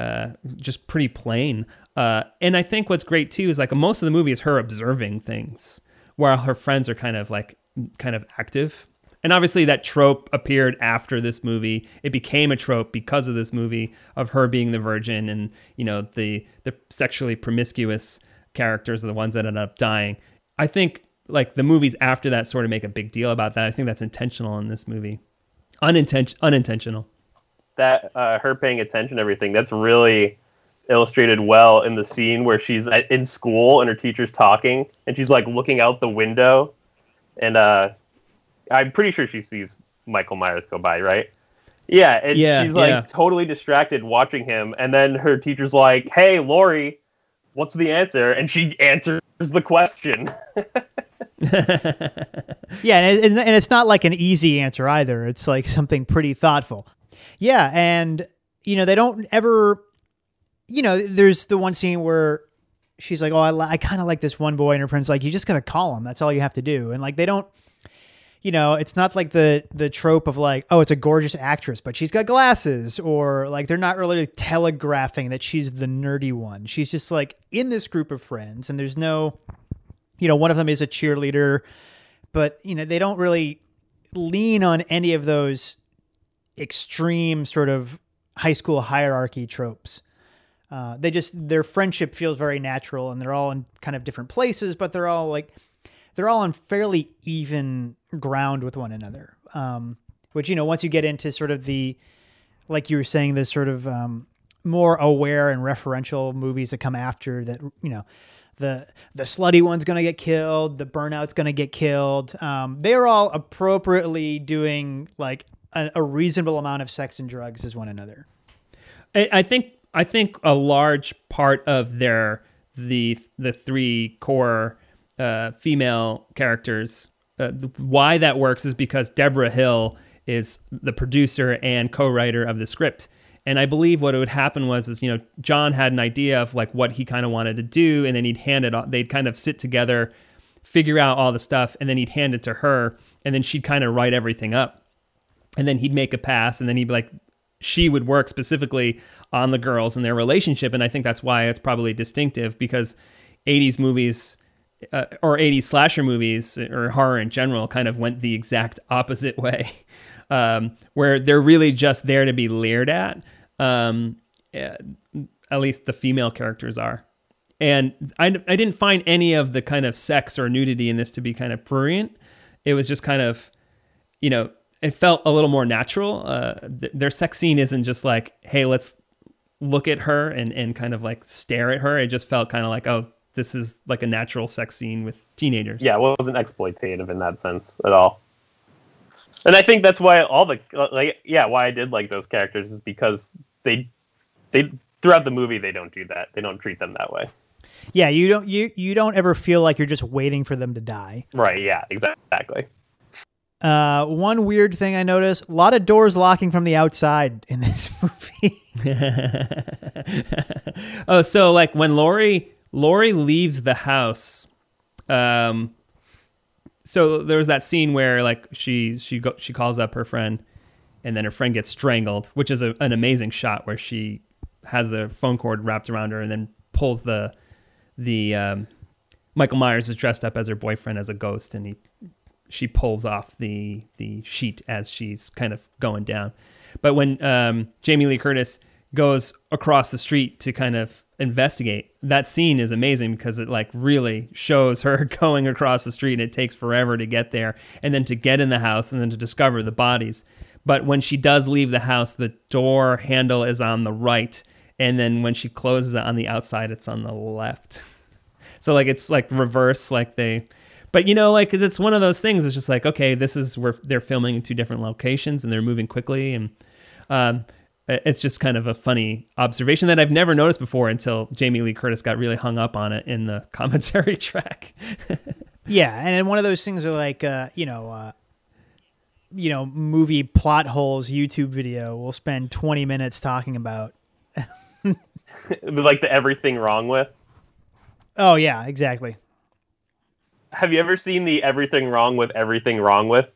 uh, just pretty plain. Uh, and I think what's great too is like most of the movie is her observing things, while her friends are kind of like kind of active. And obviously, that trope appeared after this movie. It became a trope because of this movie of her being the virgin, and you know the the sexually promiscuous characters are the ones that end up dying. I think like the movies after that sort of make a big deal about that. I think that's intentional in this movie, unintentional. Unintentional that uh, her paying attention to everything that's really illustrated well in the scene where she's at, in school and her teacher's talking and she's like looking out the window. And uh, i'm pretty sure she sees michael myers go by right? Yeah and yeah, she's like yeah. totally distracted watching him. And then her teacher's like hey laurie what's the answer? And she answers the question. Yeah and, and it's not like an easy answer either. It's like something pretty thoughtful yeah, and you know they don't ever. You know, there's the one scene where she's like, "Oh, I, I kind of like this one boy," and her friend's like, "You just gotta call him. That's all you have to do." And like they don't. You know, it's not like the the trope of like, oh, it's a gorgeous actress, but she's got glasses, or like they're not really telegraphing that she's the nerdy one. She's just like in this group of friends, and there's no, you know, one of them is a cheerleader, but you know they don't really lean on any of those extreme sort of high school hierarchy tropes. Uh, they just their friendship feels very natural, and they're all in kind of different places, but they're all like they're all on fairly even ground with one another. Um, which you know, once you get into sort of the like you were saying, this sort of um, more aware and referential movies that come after that, you know, the the slutty one's gonna get killed, the burnout's gonna get killed. Um, they're all appropriately doing like a, a reasonable amount of sex and drugs as one another. I, I think I think a large part of their the the three core uh, female characters uh, why that works is because Debra Hill is the producer and co-writer of the script. And I believe what would happen was is you know John had an idea of like what he kind of wanted to do, and then he'd hand it. They'd kind of sit together, figure out all the stuff, and then he'd hand it to her, and then she'd kind of write everything up and then he'd make a pass and then he'd be like she would work specifically on the girls and their relationship. And i think that's why it's probably distinctive because 80s movies uh, or 80s slasher movies or horror in general kind of went the exact opposite way um, where they're really just there to be leered at um, uh, at least the female characters are. And I, I didn't find any of the kind of sex or nudity in this to be kind of prurient. It was just kind of you know it felt a little more natural. Uh, th- their sex scene isn't just like, hey, let's look at her and, and kind of like stare at her. It just felt kind of like, oh, this is like a natural sex scene with teenagers. Yeah, well, it wasn't exploitative in that sense at all. And I think that's why all the like yeah, why I did like those characters is because they they throughout the movie they don't do that. They don't treat them that way. Yeah, you don't you you don't ever feel like you're just waiting for them to die. Right, yeah, exactly. Uh, one weird thing I noticed: a lot of doors locking from the outside in this movie. oh, so like when Laurie Laurie leaves the house, um, so there was that scene where like she she go, she calls up her friend, and then her friend gets strangled, which is a, an amazing shot where she has the phone cord wrapped around her and then pulls the the um, Michael Myers is dressed up as her boyfriend as a ghost, and he she pulls off the the sheet as she's kind of going down. But when um, Jamie Lee Curtis goes across the street to kind of investigate, that scene is amazing because it like really shows her going across the street and it takes forever to get there and then to get in the house and then to discover the bodies. But when she does leave the house, the door handle is on the right and then when she closes it on the outside it's on the left. So like it's like reverse like they but you know, like it's one of those things. It's just like, okay, this is where they're filming in two different locations and they're moving quickly, and um, it's just kind of a funny observation that I've never noticed before until Jamie Lee Curtis got really hung up on it in the commentary track. yeah, and then one of those things are like, uh, you know, uh, you know, movie plot holes YouTube video. We'll spend twenty minutes talking about. like the everything wrong with. Oh yeah, exactly have you ever seen the everything wrong with everything wrong with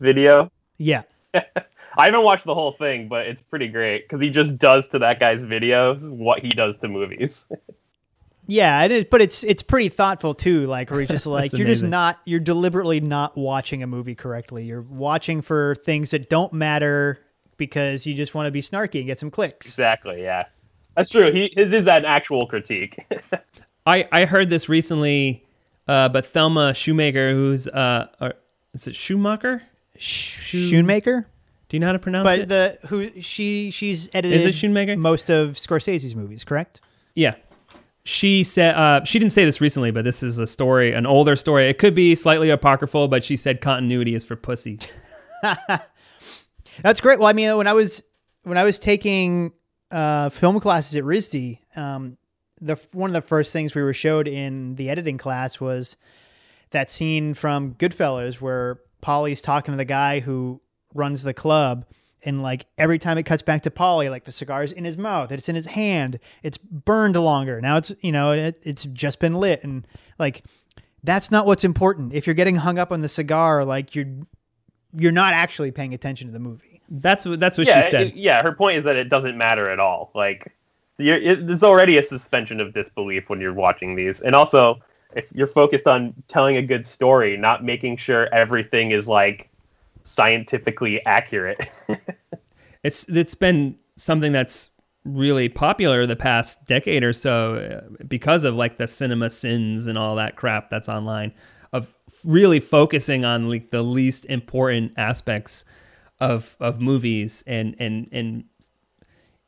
video? Yeah. I haven't watched the whole thing, but it's pretty great because he just does to that guy's videos what he does to movies. yeah, it is, but it's it's pretty thoughtful too. Like where he's just like you're just not you're deliberately not watching a movie correctly. You're watching for things that don't matter because you just want to be snarky and get some clicks. Exactly. Yeah, that's true. He his is an actual critique. I I heard this recently uh, but Thelma Shoemaker, who's uh, uh is it Schumacher? Shoemaker. Do you know how to pronounce but it? But the who she she's edited is it Shoemaker? most of Scorsese's movies, correct? Yeah. She said uh, she didn't say this recently, but this is a story, an older story. It could be slightly apocryphal, but she said continuity is for pussy. That's great. Well, I mean, when I was when I was taking uh, film classes at RISD, um, the one of the first things we were showed in the editing class was that scene from Goodfellas where Paulie's talking to the guy who runs the club and like every time it cuts back to Paulie, like the cigar's in his mouth, it's in his hand, it's burned longer. Now it's you know it, it's just been lit, and like that's not what's important. If you're getting hung up on the cigar, like you're you're not actually paying attention to the movie. That's what that's what yeah, she said. It, yeah, her point is that it doesn't matter at all. Like you're, it's already a suspension of disbelief when you're watching these, and also if you're focused on telling a good story, not making sure everything is like scientifically accurate. it's it's been something that's really popular the past decade or so uh, because of like the CinemaSins and all that crap that's online of really focusing on like the least important aspects of of movies and and and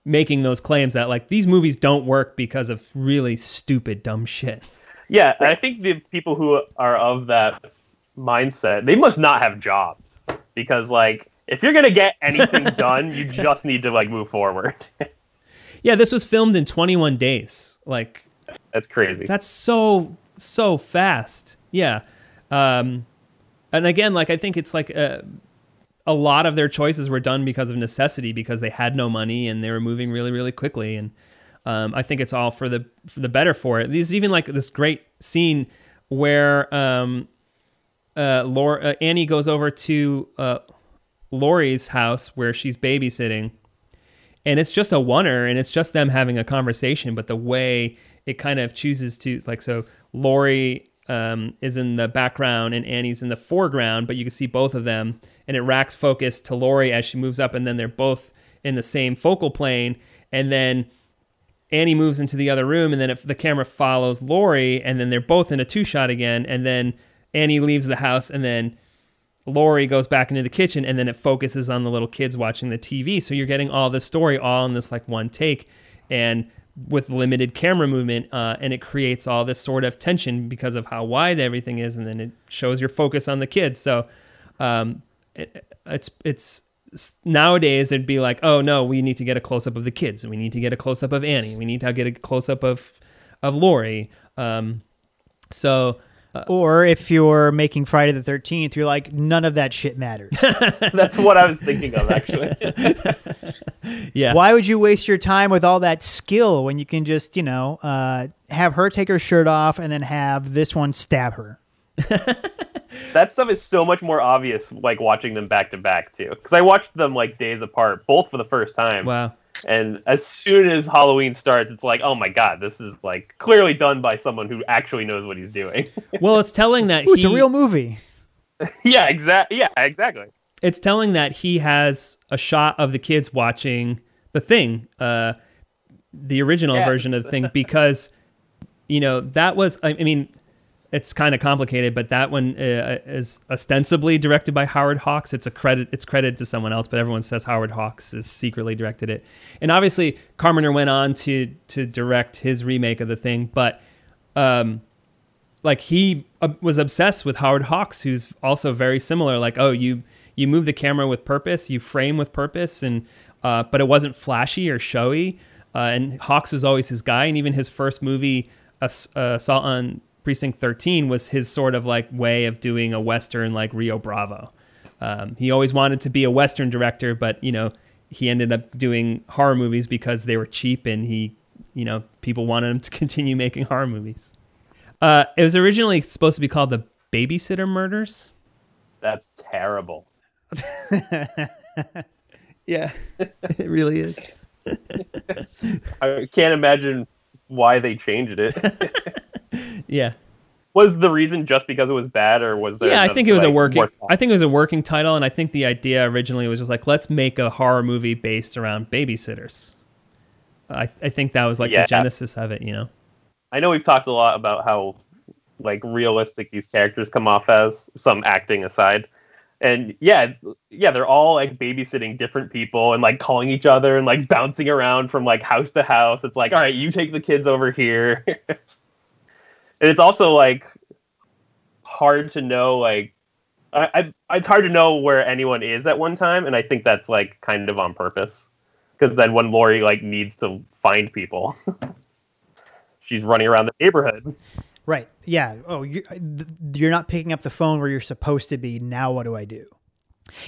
making those claims that like these movies don't work because of really stupid dumb shit. Yeah, I think the people who are of that mindset, they must not have jobs because like if you're going to get anything done, you just need to like move forward. yeah, this was filmed in 21 days. Like that's crazy. That's so so fast. Yeah. Um and again, like I think it's like uh, a lot of their choices were done because of necessity because they had no money and they were moving really really quickly and um, I think it's all for the for the better for it. There's even like this great scene where um, uh, Laura, uh, Annie goes over to uh, Laurie's house where she's babysitting, and it's just a oneer, and it's just them having a conversation. But the way it kind of chooses to like so, Laurie um, is in the background and Annie's in the foreground, but you can see both of them, and it racks focus to Laurie as she moves up, and then they're both in the same focal plane, and then Annie moves into the other room, and then if the camera follows Laurie, and then they're both in a two shot again, and then Annie leaves the house, and then Laurie goes back into the kitchen, and then it focuses on the little kids watching the TV. So you're getting all the story all in this like one take, and with limited camera movement, uh, and it creates all this sort of tension because of how wide everything is, and then it shows your focus on the kids. So um, it, it's it's nowadays it'd be like, oh no, we need to get a close up of the kids, and we need to get a close up of Annie, we need to get a close up of of Laurie. Um, so Or if you're making Friday the 13th, you're like, none of that shit matters. That's what I was thinking of actually. yeah, Why would you waste your time with all that skill when you can just, you know, uh, have her take her shirt off and then have this one stab her? that stuff is so much more obvious like watching them back to back too because i watched them like days apart both for the first time wow. and as soon as halloween starts it's like oh my god this is like clearly done by someone who actually knows what he's doing Well, it's telling that Ooh, it's a real movie. yeah exactly yeah exactly it's telling that he has a shot of the kids watching the thing, uh, the original Yes. version of the thing, because you know that was. I I mean, it's kind of complicated, but that one uh, is ostensibly directed by Howard Hawks. It's a credit. It's credited to someone else, but everyone says Howard Hawks is secretly directed it. And obviously, Carpenter went on to to direct his remake of the thing, but. Um, like he uh, was obsessed with Howard Hawks, who's also very similar. Like, oh, you you move the camera with purpose, you frame with purpose, and uh, but it wasn't flashy or showy. Uh, and Hawks was always his guy, and even his first movie, uh, Assault on Precinct 13, was his sort of like way of doing a western, like Rio Bravo. Um, he always wanted to be a western director, but you know he ended up doing horror movies because they were cheap, and he, you know, people wanted him to continue making horror movies. Uh, it was originally supposed to be called the Babysitter Murders. that's terrible Yeah, it really is. i can't imagine why they changed it Yeah, was the reason just because it was bad or was there yeah. I think it was a working. I think it was a working title, and I think the idea originally was just like, let's make a horror movie based around babysitters. I I think that was like Yeah. the genesis of it. You know. I know we've talked a lot about how like realistic these characters come off as, some acting aside. And yeah, yeah, they're all like babysitting different people and like calling each other and like bouncing around from like house to house. It's like, all right, you take the kids over here. and it's also like hard to know like I, I it's hard to know where anyone is at one time, and I think that's like kind of on purpose. Because then when Laurie like needs to find people, she's running around the neighborhood. Right. Yeah. Oh, th- you're not picking up the phone where you're supposed to be. Now, what do I do?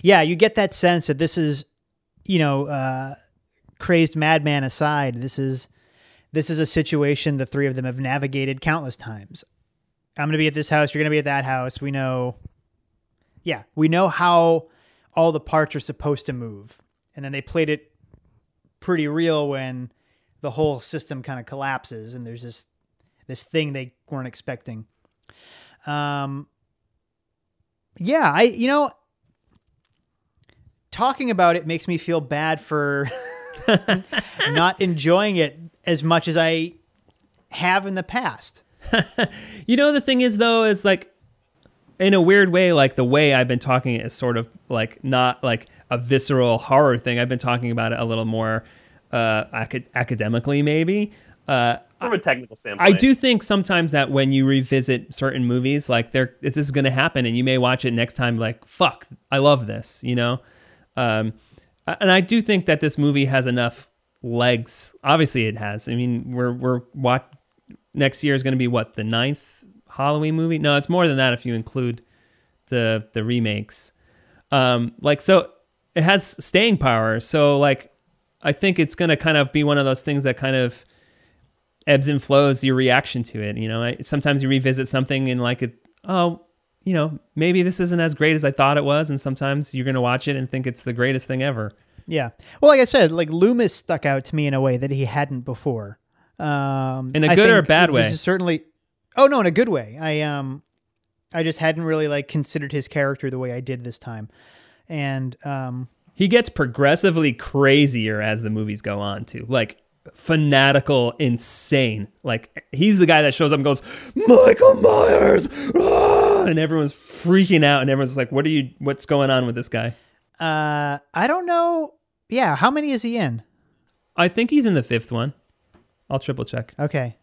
Yeah, you get that sense that this is, you know, uh, crazed madman aside, this is this is a situation the three of them have navigated countless times. I'm going to be at this house. You're going to be at that house. We know. Yeah, we know how all the parts are supposed to move, and then they played it pretty real when the whole system kind of collapses and there's this this thing they weren't expecting. Um, yeah, I you know, talking about it makes me feel bad for not enjoying it as much as I have in the past. You know, the thing is though, is like in a weird way, like the way I've been talking is sort of like not like a visceral horror thing. I've been talking about it a little more uh, acad- academically, maybe. Uh, From a technical standpoint, I do think sometimes that when you revisit certain movies, like there, this is going to happen, and you may watch it next time, like fuck, I love this, you know. Um, and I do think that this movie has enough legs. Obviously, it has. I mean, we're we're what next year is going to be what the ninth Halloween movie? No, it's more than that if you include the the remakes. Um, like so, it has staying power. So like, I think it's going to kind of be one of those things that kind of ebbs and flows your reaction to it. You know, sometimes you revisit something and like it, oh, you know, maybe this isn't as great as I thought it was, and sometimes you're gonna watch it and think it's the greatest thing ever. Yeah. Well, like I said, like Loomis stuck out to me in a way that he hadn't before. Um, In a good or think bad way? Certainly. Oh no, in a good way. I um, I just hadn't really like considered his character the way I did this time, and um, He gets progressively crazier as the movies go on, too. Like fanatical, insane. Like he's the guy that shows up and goes, "Michael Myers," ah! and everyone's freaking out, and everyone's like, "What are you? What's going on with this guy?" uh, I don't know. Yeah, how many is he in? I think he's in the fifth one. I'll triple check. Okay.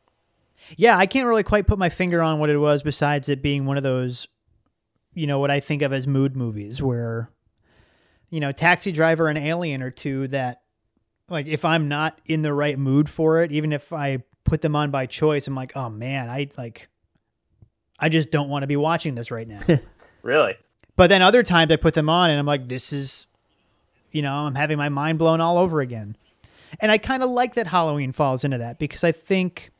Yeah, I can't really quite put my finger on what it was besides it being one of those, you know, what I think of as mood movies where, you know, Taxi Driver and Alien are two that, like, if I'm not in the right mood for it, even if I put them on by choice, I'm like, oh man, I like, I just don't want to be watching this right now. Really? but then other times I put them on and I'm like, this is, you know, I'm having my mind blown all over again. And I kind of like that Halloween falls into that because I think,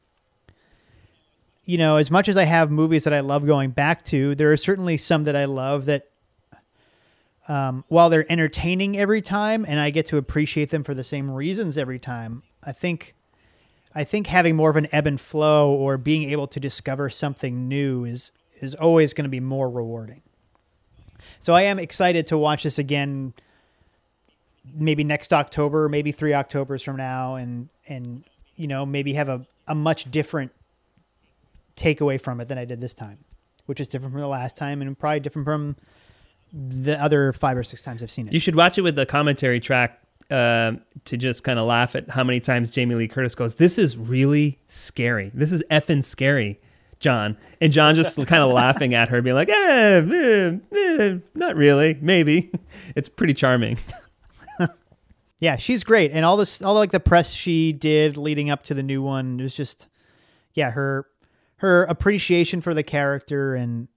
you know, as much as I have movies that I love going back to, there are certainly some that I love that, um, while they're entertaining every time and I get to appreciate them for the same reasons every time, I think, I think having more of an ebb and flow or being able to discover something new is is always going to be more rewarding. So I am excited to watch this again maybe next October, maybe three Octobers from now, and and you know maybe have a, a much different takeaway from it than I did this time, which is different from the last time and probably different from the other five or six times I've seen it. You should watch it with the commentary track um, to just kind of laugh at how many times Jamie Lee Curtis goes, "This is really scary. This is effing scary." John and John just kind of laughing at her, being like, eh, eh, eh, not really, maybe. It's pretty charming. yeah, she's great, and all this, all like the press she did leading up to the new one, it was just, yeah, her her appreciation for the character and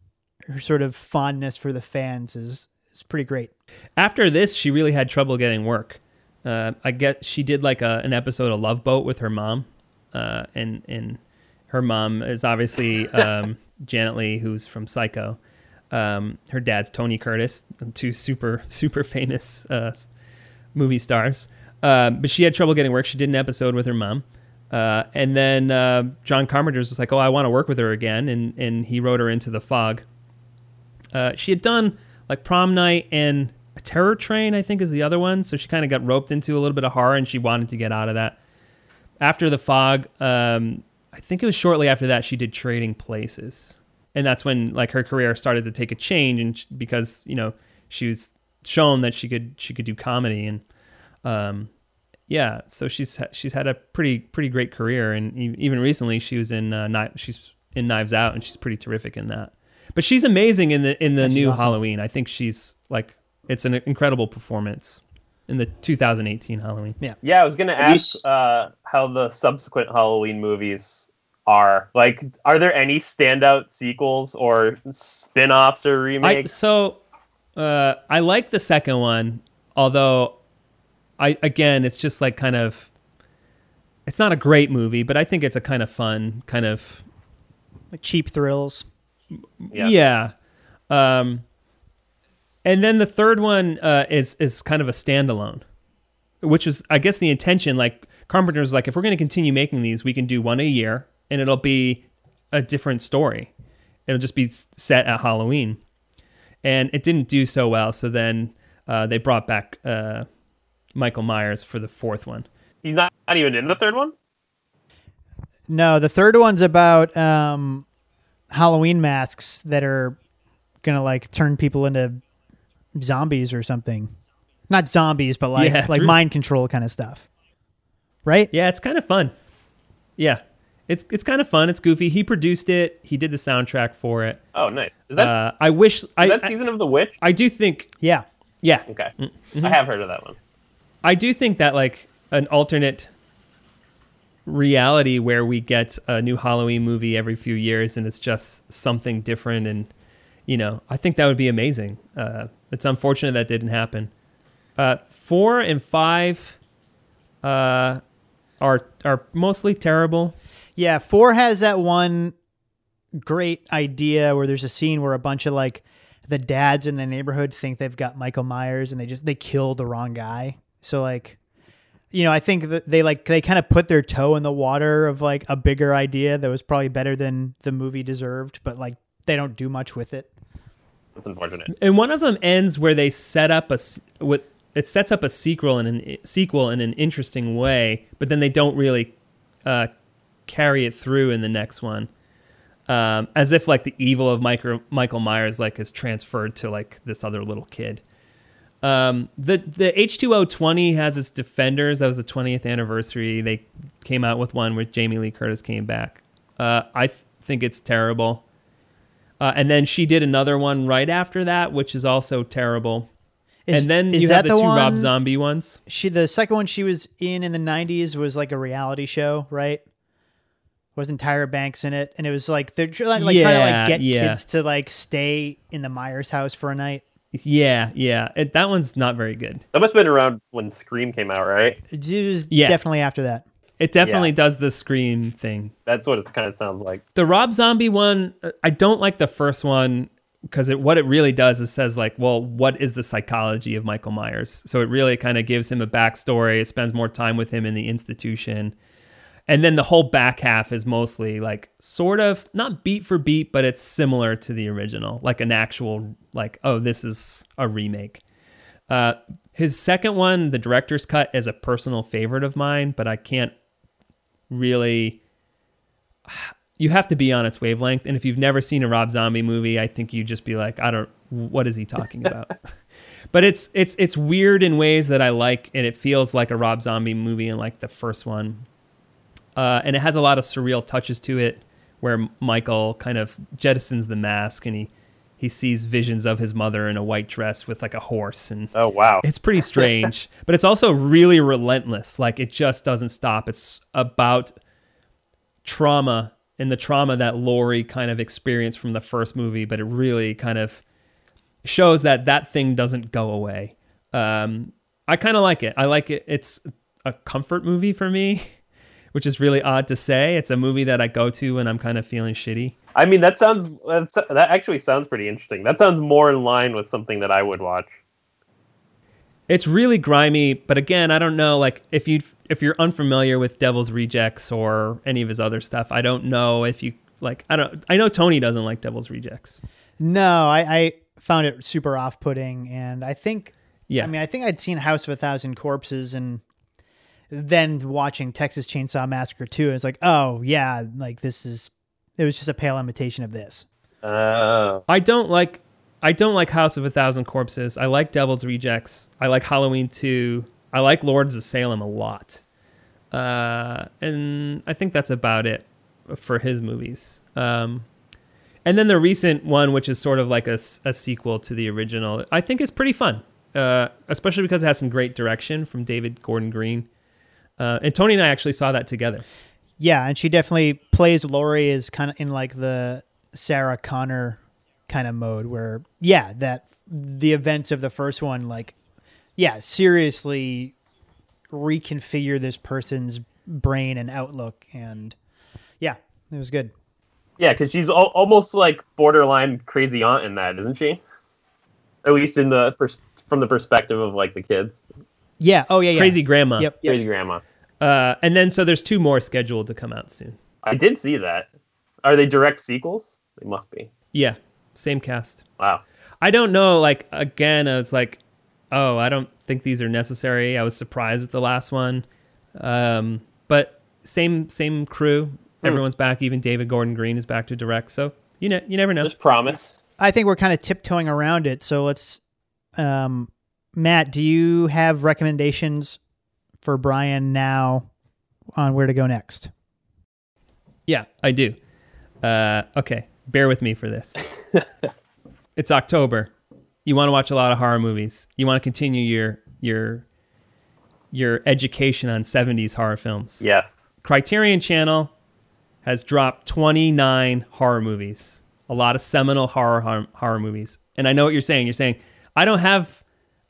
her sort of fondness for the fans is is pretty great. After this, she really had trouble getting work. Uh, I get she did like a, an episode of Love Boat with her mom, uh, and and her mom is obviously um, Janet Leigh, who's from Psycho. Um, her dad's Tony Curtis, two super super famous uh, movie stars. Uh, but she had trouble getting work. She did an episode with her mom. Uh, and then uh, John Carpenter's was like, "Oh, I want to work with her again," and and he wrote her into The Fog. Uh, she had done like Prom Night and Terror Train, I think, is the other one. So she kind of got roped into a little bit of horror, and she wanted to get out of that. After The Fog, um, I think it was shortly after that she did Trading Places, and that's when like her career started to take a change, and sh- because you know she was shown that she could she could do comedy, and um, yeah, so she's she's had a pretty pretty great career, and e- even recently she was in uh, Kni- she's in Knives Out, and she's pretty terrific in that. But she's amazing in the in the Yeah, new awesome. Halloween. I think she's like it's an incredible performance in the 2018 Halloween. Yeah, Yeah, I was gonna ask s- uh, how the subsequent Halloween movies are. Like, are there any standout sequels or spin-offs or I, remakes? so uh, I like the second one, although I again it's just like kind of it's not a great movie, but I think it's a kind of fun kind of Like cheap thrills. Yeah. yeah. Um, and then the third one uh, is is kind of a standalone, which is I guess the intention. Like Carpenter's like, if we're going to continue making these, we can do one a year, and it'll be a different story. It'll just be set at Halloween, and it didn't do so well. So then uh, they brought back uh, Michael Myers for the fourth one. He's not, not even in the third one. No, the third one's about um, Halloween masks that are gonna like turn people into zombies or something. Not zombies, but like Yeah, like really- mind control kind of stuff. Right? Yeah, it's kind of fun. Yeah, it's it's kind of fun. It's goofy. He produced it. He did the soundtrack for it. Oh, nice. Is that Uh, I wish I, is that I season of the witch? I do think Yeah. yeah Okay, Mm-hmm. I have heard of that one. I do think that like an alternate reality where we get a new Halloween movie every few years and it's just something different and you know I think that would be amazing. Uh, it's unfortunate that didn't happen. Uh, four and five uh, are are mostly terrible. Yeah, four has that one great idea where there's a scene where a bunch of like the dads in the neighborhood think they've got Michael Myers and they just they kill the wrong guy. So like you know, I think that they like they kind of put their toe in the water of like a bigger idea that was probably better than the movie deserved, but like they don't do much with it. That's unfortunate. And one of them ends where they set up a what it sets up a sequel in an sequel in an interesting way, but then they don't really uh, carry it through in the next one. Um, as if like the evil of Michael Michael Myers like is transferred to like this other little kid. Um, the the H two O twenty has its defenders. That was the twentieth anniversary. They came out with one where Jamie Lee Curtis came back. Uh, I th- think it's terrible. Uh, and then she did another one right after that, which is also terrible. Is- and then you have the, the two Rob Zombie ones. She the second one she was in in the '90s was like a reality show, right? Wasn't Tyra Banks in it? And it was like they're tr- like, like trying to like get yeah. kids to like stay in the Myers house for a night. Yeah, yeah. It, that one's not very good. That must have been around when Scream came out, right? It was Yeah. definitely after that. It definitely Yeah. does the scream thing. That's what it kind of sounds like. The Rob Zombie one, uh, I don't like the first one because it, what it really does is says like, well, what is the psychology of Michael Myers? So it really kind of gives him a backstory. It spends more time with him in the institution, and then the whole back half is mostly like sort of not beat for beat, but it's similar to the original, like an actual like, oh, this is a remake. Uh, his second one, the director's cut, is a personal favorite of mine, but I can't really you have to be on its wavelength. And if you've never seen a rob zombie movie i think you'd just be like i don't what is he talking about? But it's it's it's weird in ways that i like and it feels like a rob zombie movie in like the first one uh, and it has a lot of surreal touches to it where michael kind of jettisons the mask and he he sees visions of his mother in a white dress with like a horse and Oh wow. it's pretty strange, but it's also really relentless. Like it just doesn't stop. It's about trauma and the trauma that Laurie kind of experienced from the first movie, but it really kind of shows that that thing doesn't go away. Um, I kind of like it. I like it. It's a comfort movie for me, which is really odd to say. It's a movie that I go to when I'm kind of feeling shitty. I mean, that sounds that's, that actually sounds pretty interesting. That sounds more in line with something that I would watch. It's really grimy, but again, I don't know. Like if you if you're unfamiliar with Devil's Rejects or any of his other stuff, I don't know if you like. I don't. I know Tony doesn't like Devil's Rejects. No, I, I found it super off-putting, and I think Yeah, I mean I think I'd seen House of a Thousand Corpses and then watching Texas Chainsaw Massacre 2 and it's like, "Oh, yeah, like this is it was just a pale imitation of this." Oh, I don't like. I don't like House of a Thousand Corpses. I like Devil's Rejects. I like Halloween Two. I like Lords of Salem a lot. Uh, and I think that's about it for his movies. Um, and then the recent one, which is sort of like a sequel to the original, I think is pretty fun, uh, especially because it has some great direction from David Gordon Green. Uh, and Tony and I actually saw that together. Yeah, and she definitely plays Laurie as kind of in like the Sarah Connor kind of mode where yeah, that the events of the first one like yeah, seriously reconfigure this person's brain and outlook and yeah, it was good. yeah, because she's al- almost like borderline crazy aunt in that, isn't she? At least in the pers- from the perspective of like the kids, Yeah, oh yeah, yeah. Crazy Grandma. Yep. crazy grandma. Uh, and then so there's two more scheduled to come out soon. I did see that. Are they direct sequels? They must be. Yeah, same cast. Wow. I don't know. Like again, I was like, oh, I don't think these are necessary. I was surprised with the last one, um, but same same crew. Everyone's back. Even David Gordon Green is back to direct. So you know, you never know. There's promise. I think we're kind of tiptoeing around it, so let's um Matt, do you have recommendations for Brian now on where to go next? Yeah, I do. Uh, okay, bear with me for this. it's October. You want to watch a lot of horror movies. You want to continue your your your education on 70s horror films. Yes. Criterion Channel has dropped 29 horror movies, a lot of seminal horror horror, horror movies. And I know what you're saying. You're saying, I don't have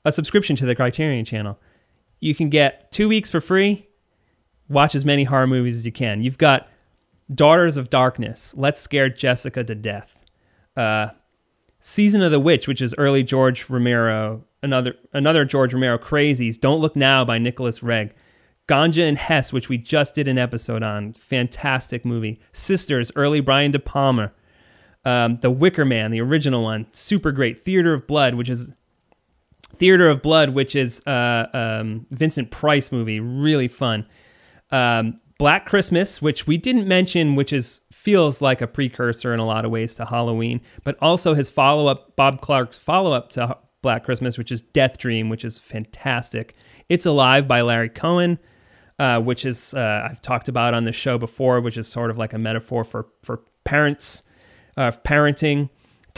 a subscription to the Criterion Channel. You can get two weeks for free, watch as many horror movies as you can. You've got Daughters of Darkness, Let's Scare Jessica to Death, uh, Season of the Witch, which is early George Romero, another another George Romero crazies. Don't Look Now by Nicolas Roeg. Ganja and Hess, which we just did an episode on, fantastic movie. Sisters, early Brian De Palma. Um, the Wicker Man, the original one, super great. Theater of Blood, which is Theater of Blood, which is uh, um, Vincent Price movie, really fun. Um, Black Christmas, which we didn't mention, which is feels like a precursor in a lot of ways to Halloween, but also his follow up, Bob Clark's follow up to Black Christmas, which is Death Dream, which is fantastic. It's Alive by Larry Cohen. uh, which is uh, I've talked about on the show before, which is sort of like a metaphor for for parents, uh, parenting.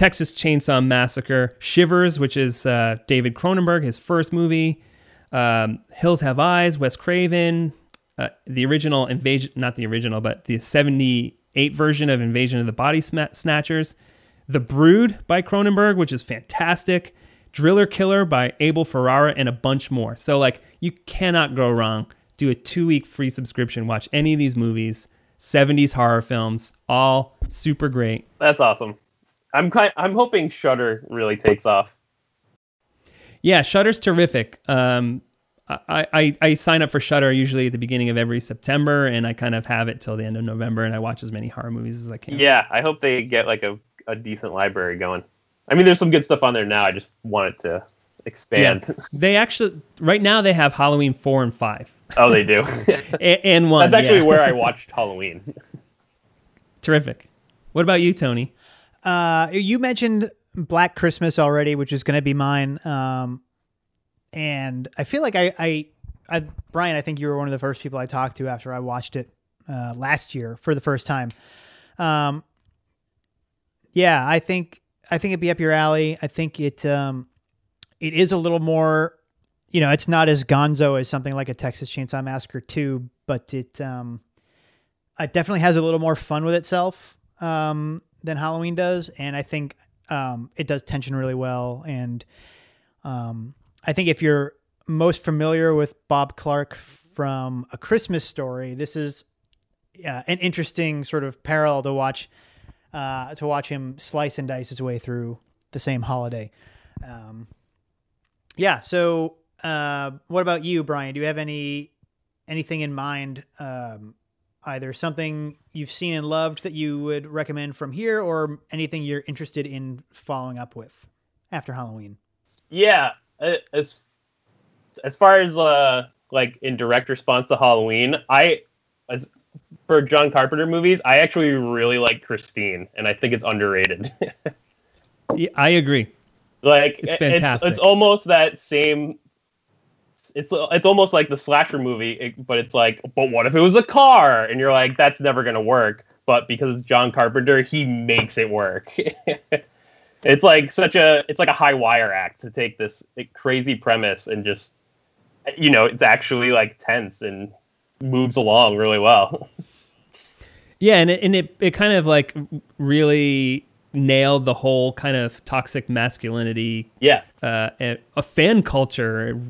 Texas Chainsaw Massacre, Shivers, which is uh, David Cronenberg, his first movie. Um, Hills Have Eyes, Wes Craven, uh, the original invasion, not the original, but the 78 version of Invasion of the Body Snatchers. The Brood by Cronenberg, which is fantastic. Driller Killer by Abel Ferrara, and a bunch more. So, like, you cannot go wrong. Do a two week free subscription, watch any of these movies, 70s horror films, all super great. That's awesome. I'm kind, I'm hoping Shudder really takes off. Yeah, Shudder's terrific. Um, I, I, I sign up for Shudder usually at the beginning of every September, and I kind of have it till the end of November, and I watch as many horror movies as I can. Yeah, I hope they get like a, a decent library going. I mean, there's some good stuff on there now. I just want it to expand. Yeah. They actually right now they have Halloween four and five. Oh, they do. and, and, one. That's actually yeah. where I watched Halloween. Terrific. What about you, Tony? Uh, you mentioned Black Christmas already, which is going to be mine. Um, and I feel like I, I, I, Brian, I think you were one of the first people I talked to after I watched it uh, last year for the first time. Um, yeah, I think I think it'd be up your alley. I think it um, it is a little more, you know, it's not as gonzo as something like a Texas Chainsaw Massacre two, but it um, it definitely has a little more fun with itself um, than Halloween does, and I think um, it does tension really well. And um, I think if you're most familiar with Bob Clark from A Christmas Story, this is an interesting sort of parallel to watch uh, to watch him slice and dice his way through the same holiday. Um, yeah. So, uh, what about you, Brian? Do you have any anything in mind? Um, either something you've seen and loved that you would recommend from here, or anything you're interested in following up with after Halloween? Yeah, as as far as uh, like in direct response to Halloween, I as for John Carpenter movies, I actually really like Christine, and I think it's underrated. yeah, I agree. Like it's fantastic. It's, it's, almost that same. It's it's almost like the slasher movie, but it's like, but what if it was a car? And you're like, that's never gonna work. But because it's John Carpenter, he makes it work. it's like such a it's like a high wire act to take this crazy premise and just you know it's actually like tense and moves along really well. Yeah, and it, and it it kind of like really nailed the whole kind of toxic masculinity. Yes. Uh, a fan culture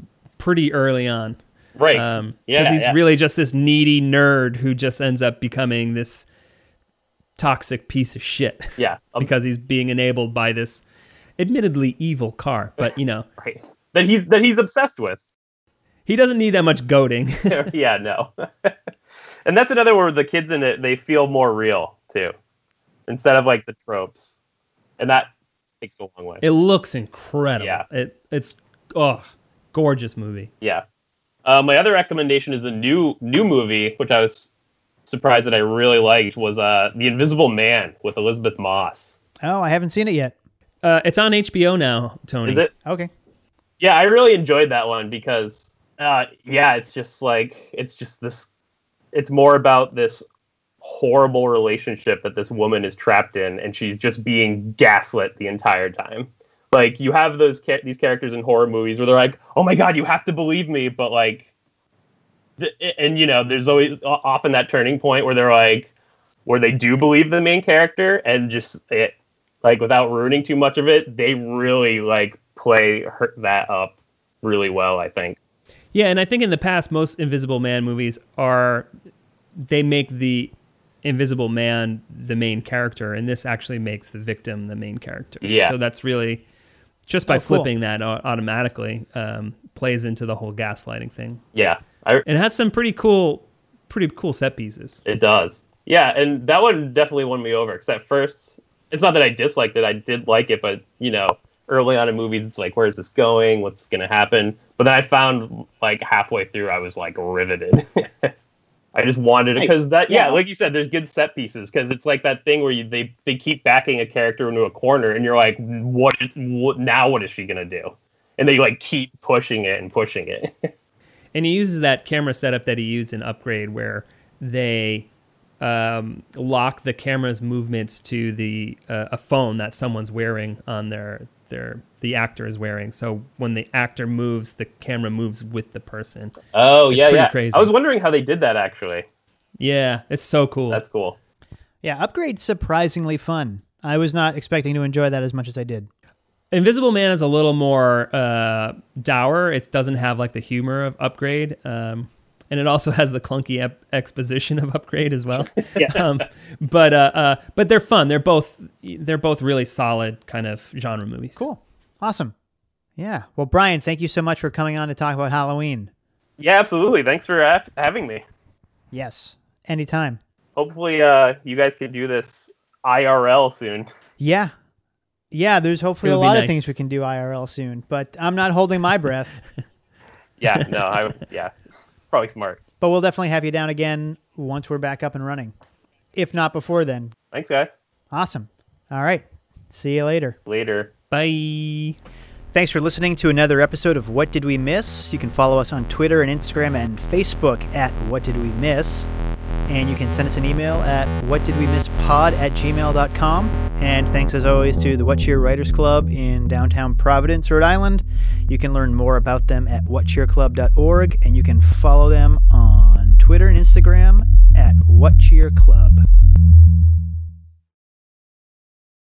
pretty early on. Right. Um, because he's yeah. really just this needy nerd who just ends up becoming this toxic piece of shit. Yeah. Um, because he's being enabled by this admittedly evil car, but you know. right. That he's that he's obsessed with. He doesn't need that much goading. yeah, no. and that's another where the kids in it they feel more real too, instead of like the tropes, and that takes a long way. It looks incredible. Yeah, it it's oh gorgeous movie. Yeah. Uh, my other recommendation is a new new movie, which I was surprised that I really liked, was uh, The Invisible Man with Elisabeth Moss. Oh, I haven't seen it yet. Uh, it's on HBO now, Tony. Is it? Okay. Yeah, I really enjoyed that one because, uh, yeah, it's just like it's just this. It's more about this horrible relationship that this woman is trapped in, and she's just being gaslit the entire time. Like you have those ca- these characters in horror movies where they're like, "Oh my god, you have to believe me," but like, th- and you know, there's always often that turning point where they're like, where they do believe the main character, and just it, like without ruining too much of it, they really like play her- that up really well. I think. Yeah, and I think in the past, most Invisible Man movies are they make the Invisible Man the main character, and this actually makes the victim the main character. Yeah. So that's really just by Oh, cool. flipping that automatically um, plays into the whole gaslighting thing. Yeah, I, it has some pretty cool, pretty cool set pieces. It does. Yeah, and that one definitely won me over. Because at first, it's not that I disliked it; I did like it, but you know, early on in movies, it's like, where's this going? What's gonna happen? But then I found like halfway through, I was like riveted. I just wanted it Nice. because that, yeah, Yeah. like you said, there's good set pieces because it's like that thing where you, they they keep backing a character into a corner, and you're like, what, what? Now what is she gonna do? And they like keep pushing it and pushing it. and he uses that camera setup that he used in Upgrade, where they um, lock the camera's movements to the uh, a phone that someone's wearing on their their the actor is wearing. So when the actor moves, the camera moves with the person. Oh It's yeah, pretty yeah. crazy. I was wondering how they did that actually. Yeah, it's so cool. That's cool. Yeah, upgrade surprisingly fun. I was not expecting to enjoy that as much as I did. Invisible Man is a little more uh, dour. It doesn't have like the humor of Upgrade, um, and it also has the clunky ep- exposition of Upgrade as well. Yeah. um, but uh, uh, but they're fun. They're both they're both really solid kind of genre movies. Cool. Awesome. Yeah. Well, Brian, thank you so much for coming on to talk about Halloween. Yeah, absolutely. Thanks for ha- having me. Yes. Anytime. Hopefully, uh, you guys can do this IRL soon. Yeah. Yeah, there's hopefully It a would be lot of things we can do IRL soon, but I'm not holding my breath. Yeah, no, I yeah, probably smart. but we'll definitely have you down again once we're back up and running. If not before then. Thanks, guys. Awesome. All right. See you later. Later. Bye. Thanks for listening to another episode of What Did We Miss? You can follow us on Twitter and Instagram and Facebook at What Did We Miss? And you can send us an email at whatdidwemisspod at gmail.com. And thanks as always to the What Cheer Writers Club in downtown Providence, Rhode Island. You can learn more about them at whatcheerclub.org and you can follow them on Twitter and Instagram at whatcheerclub. Club.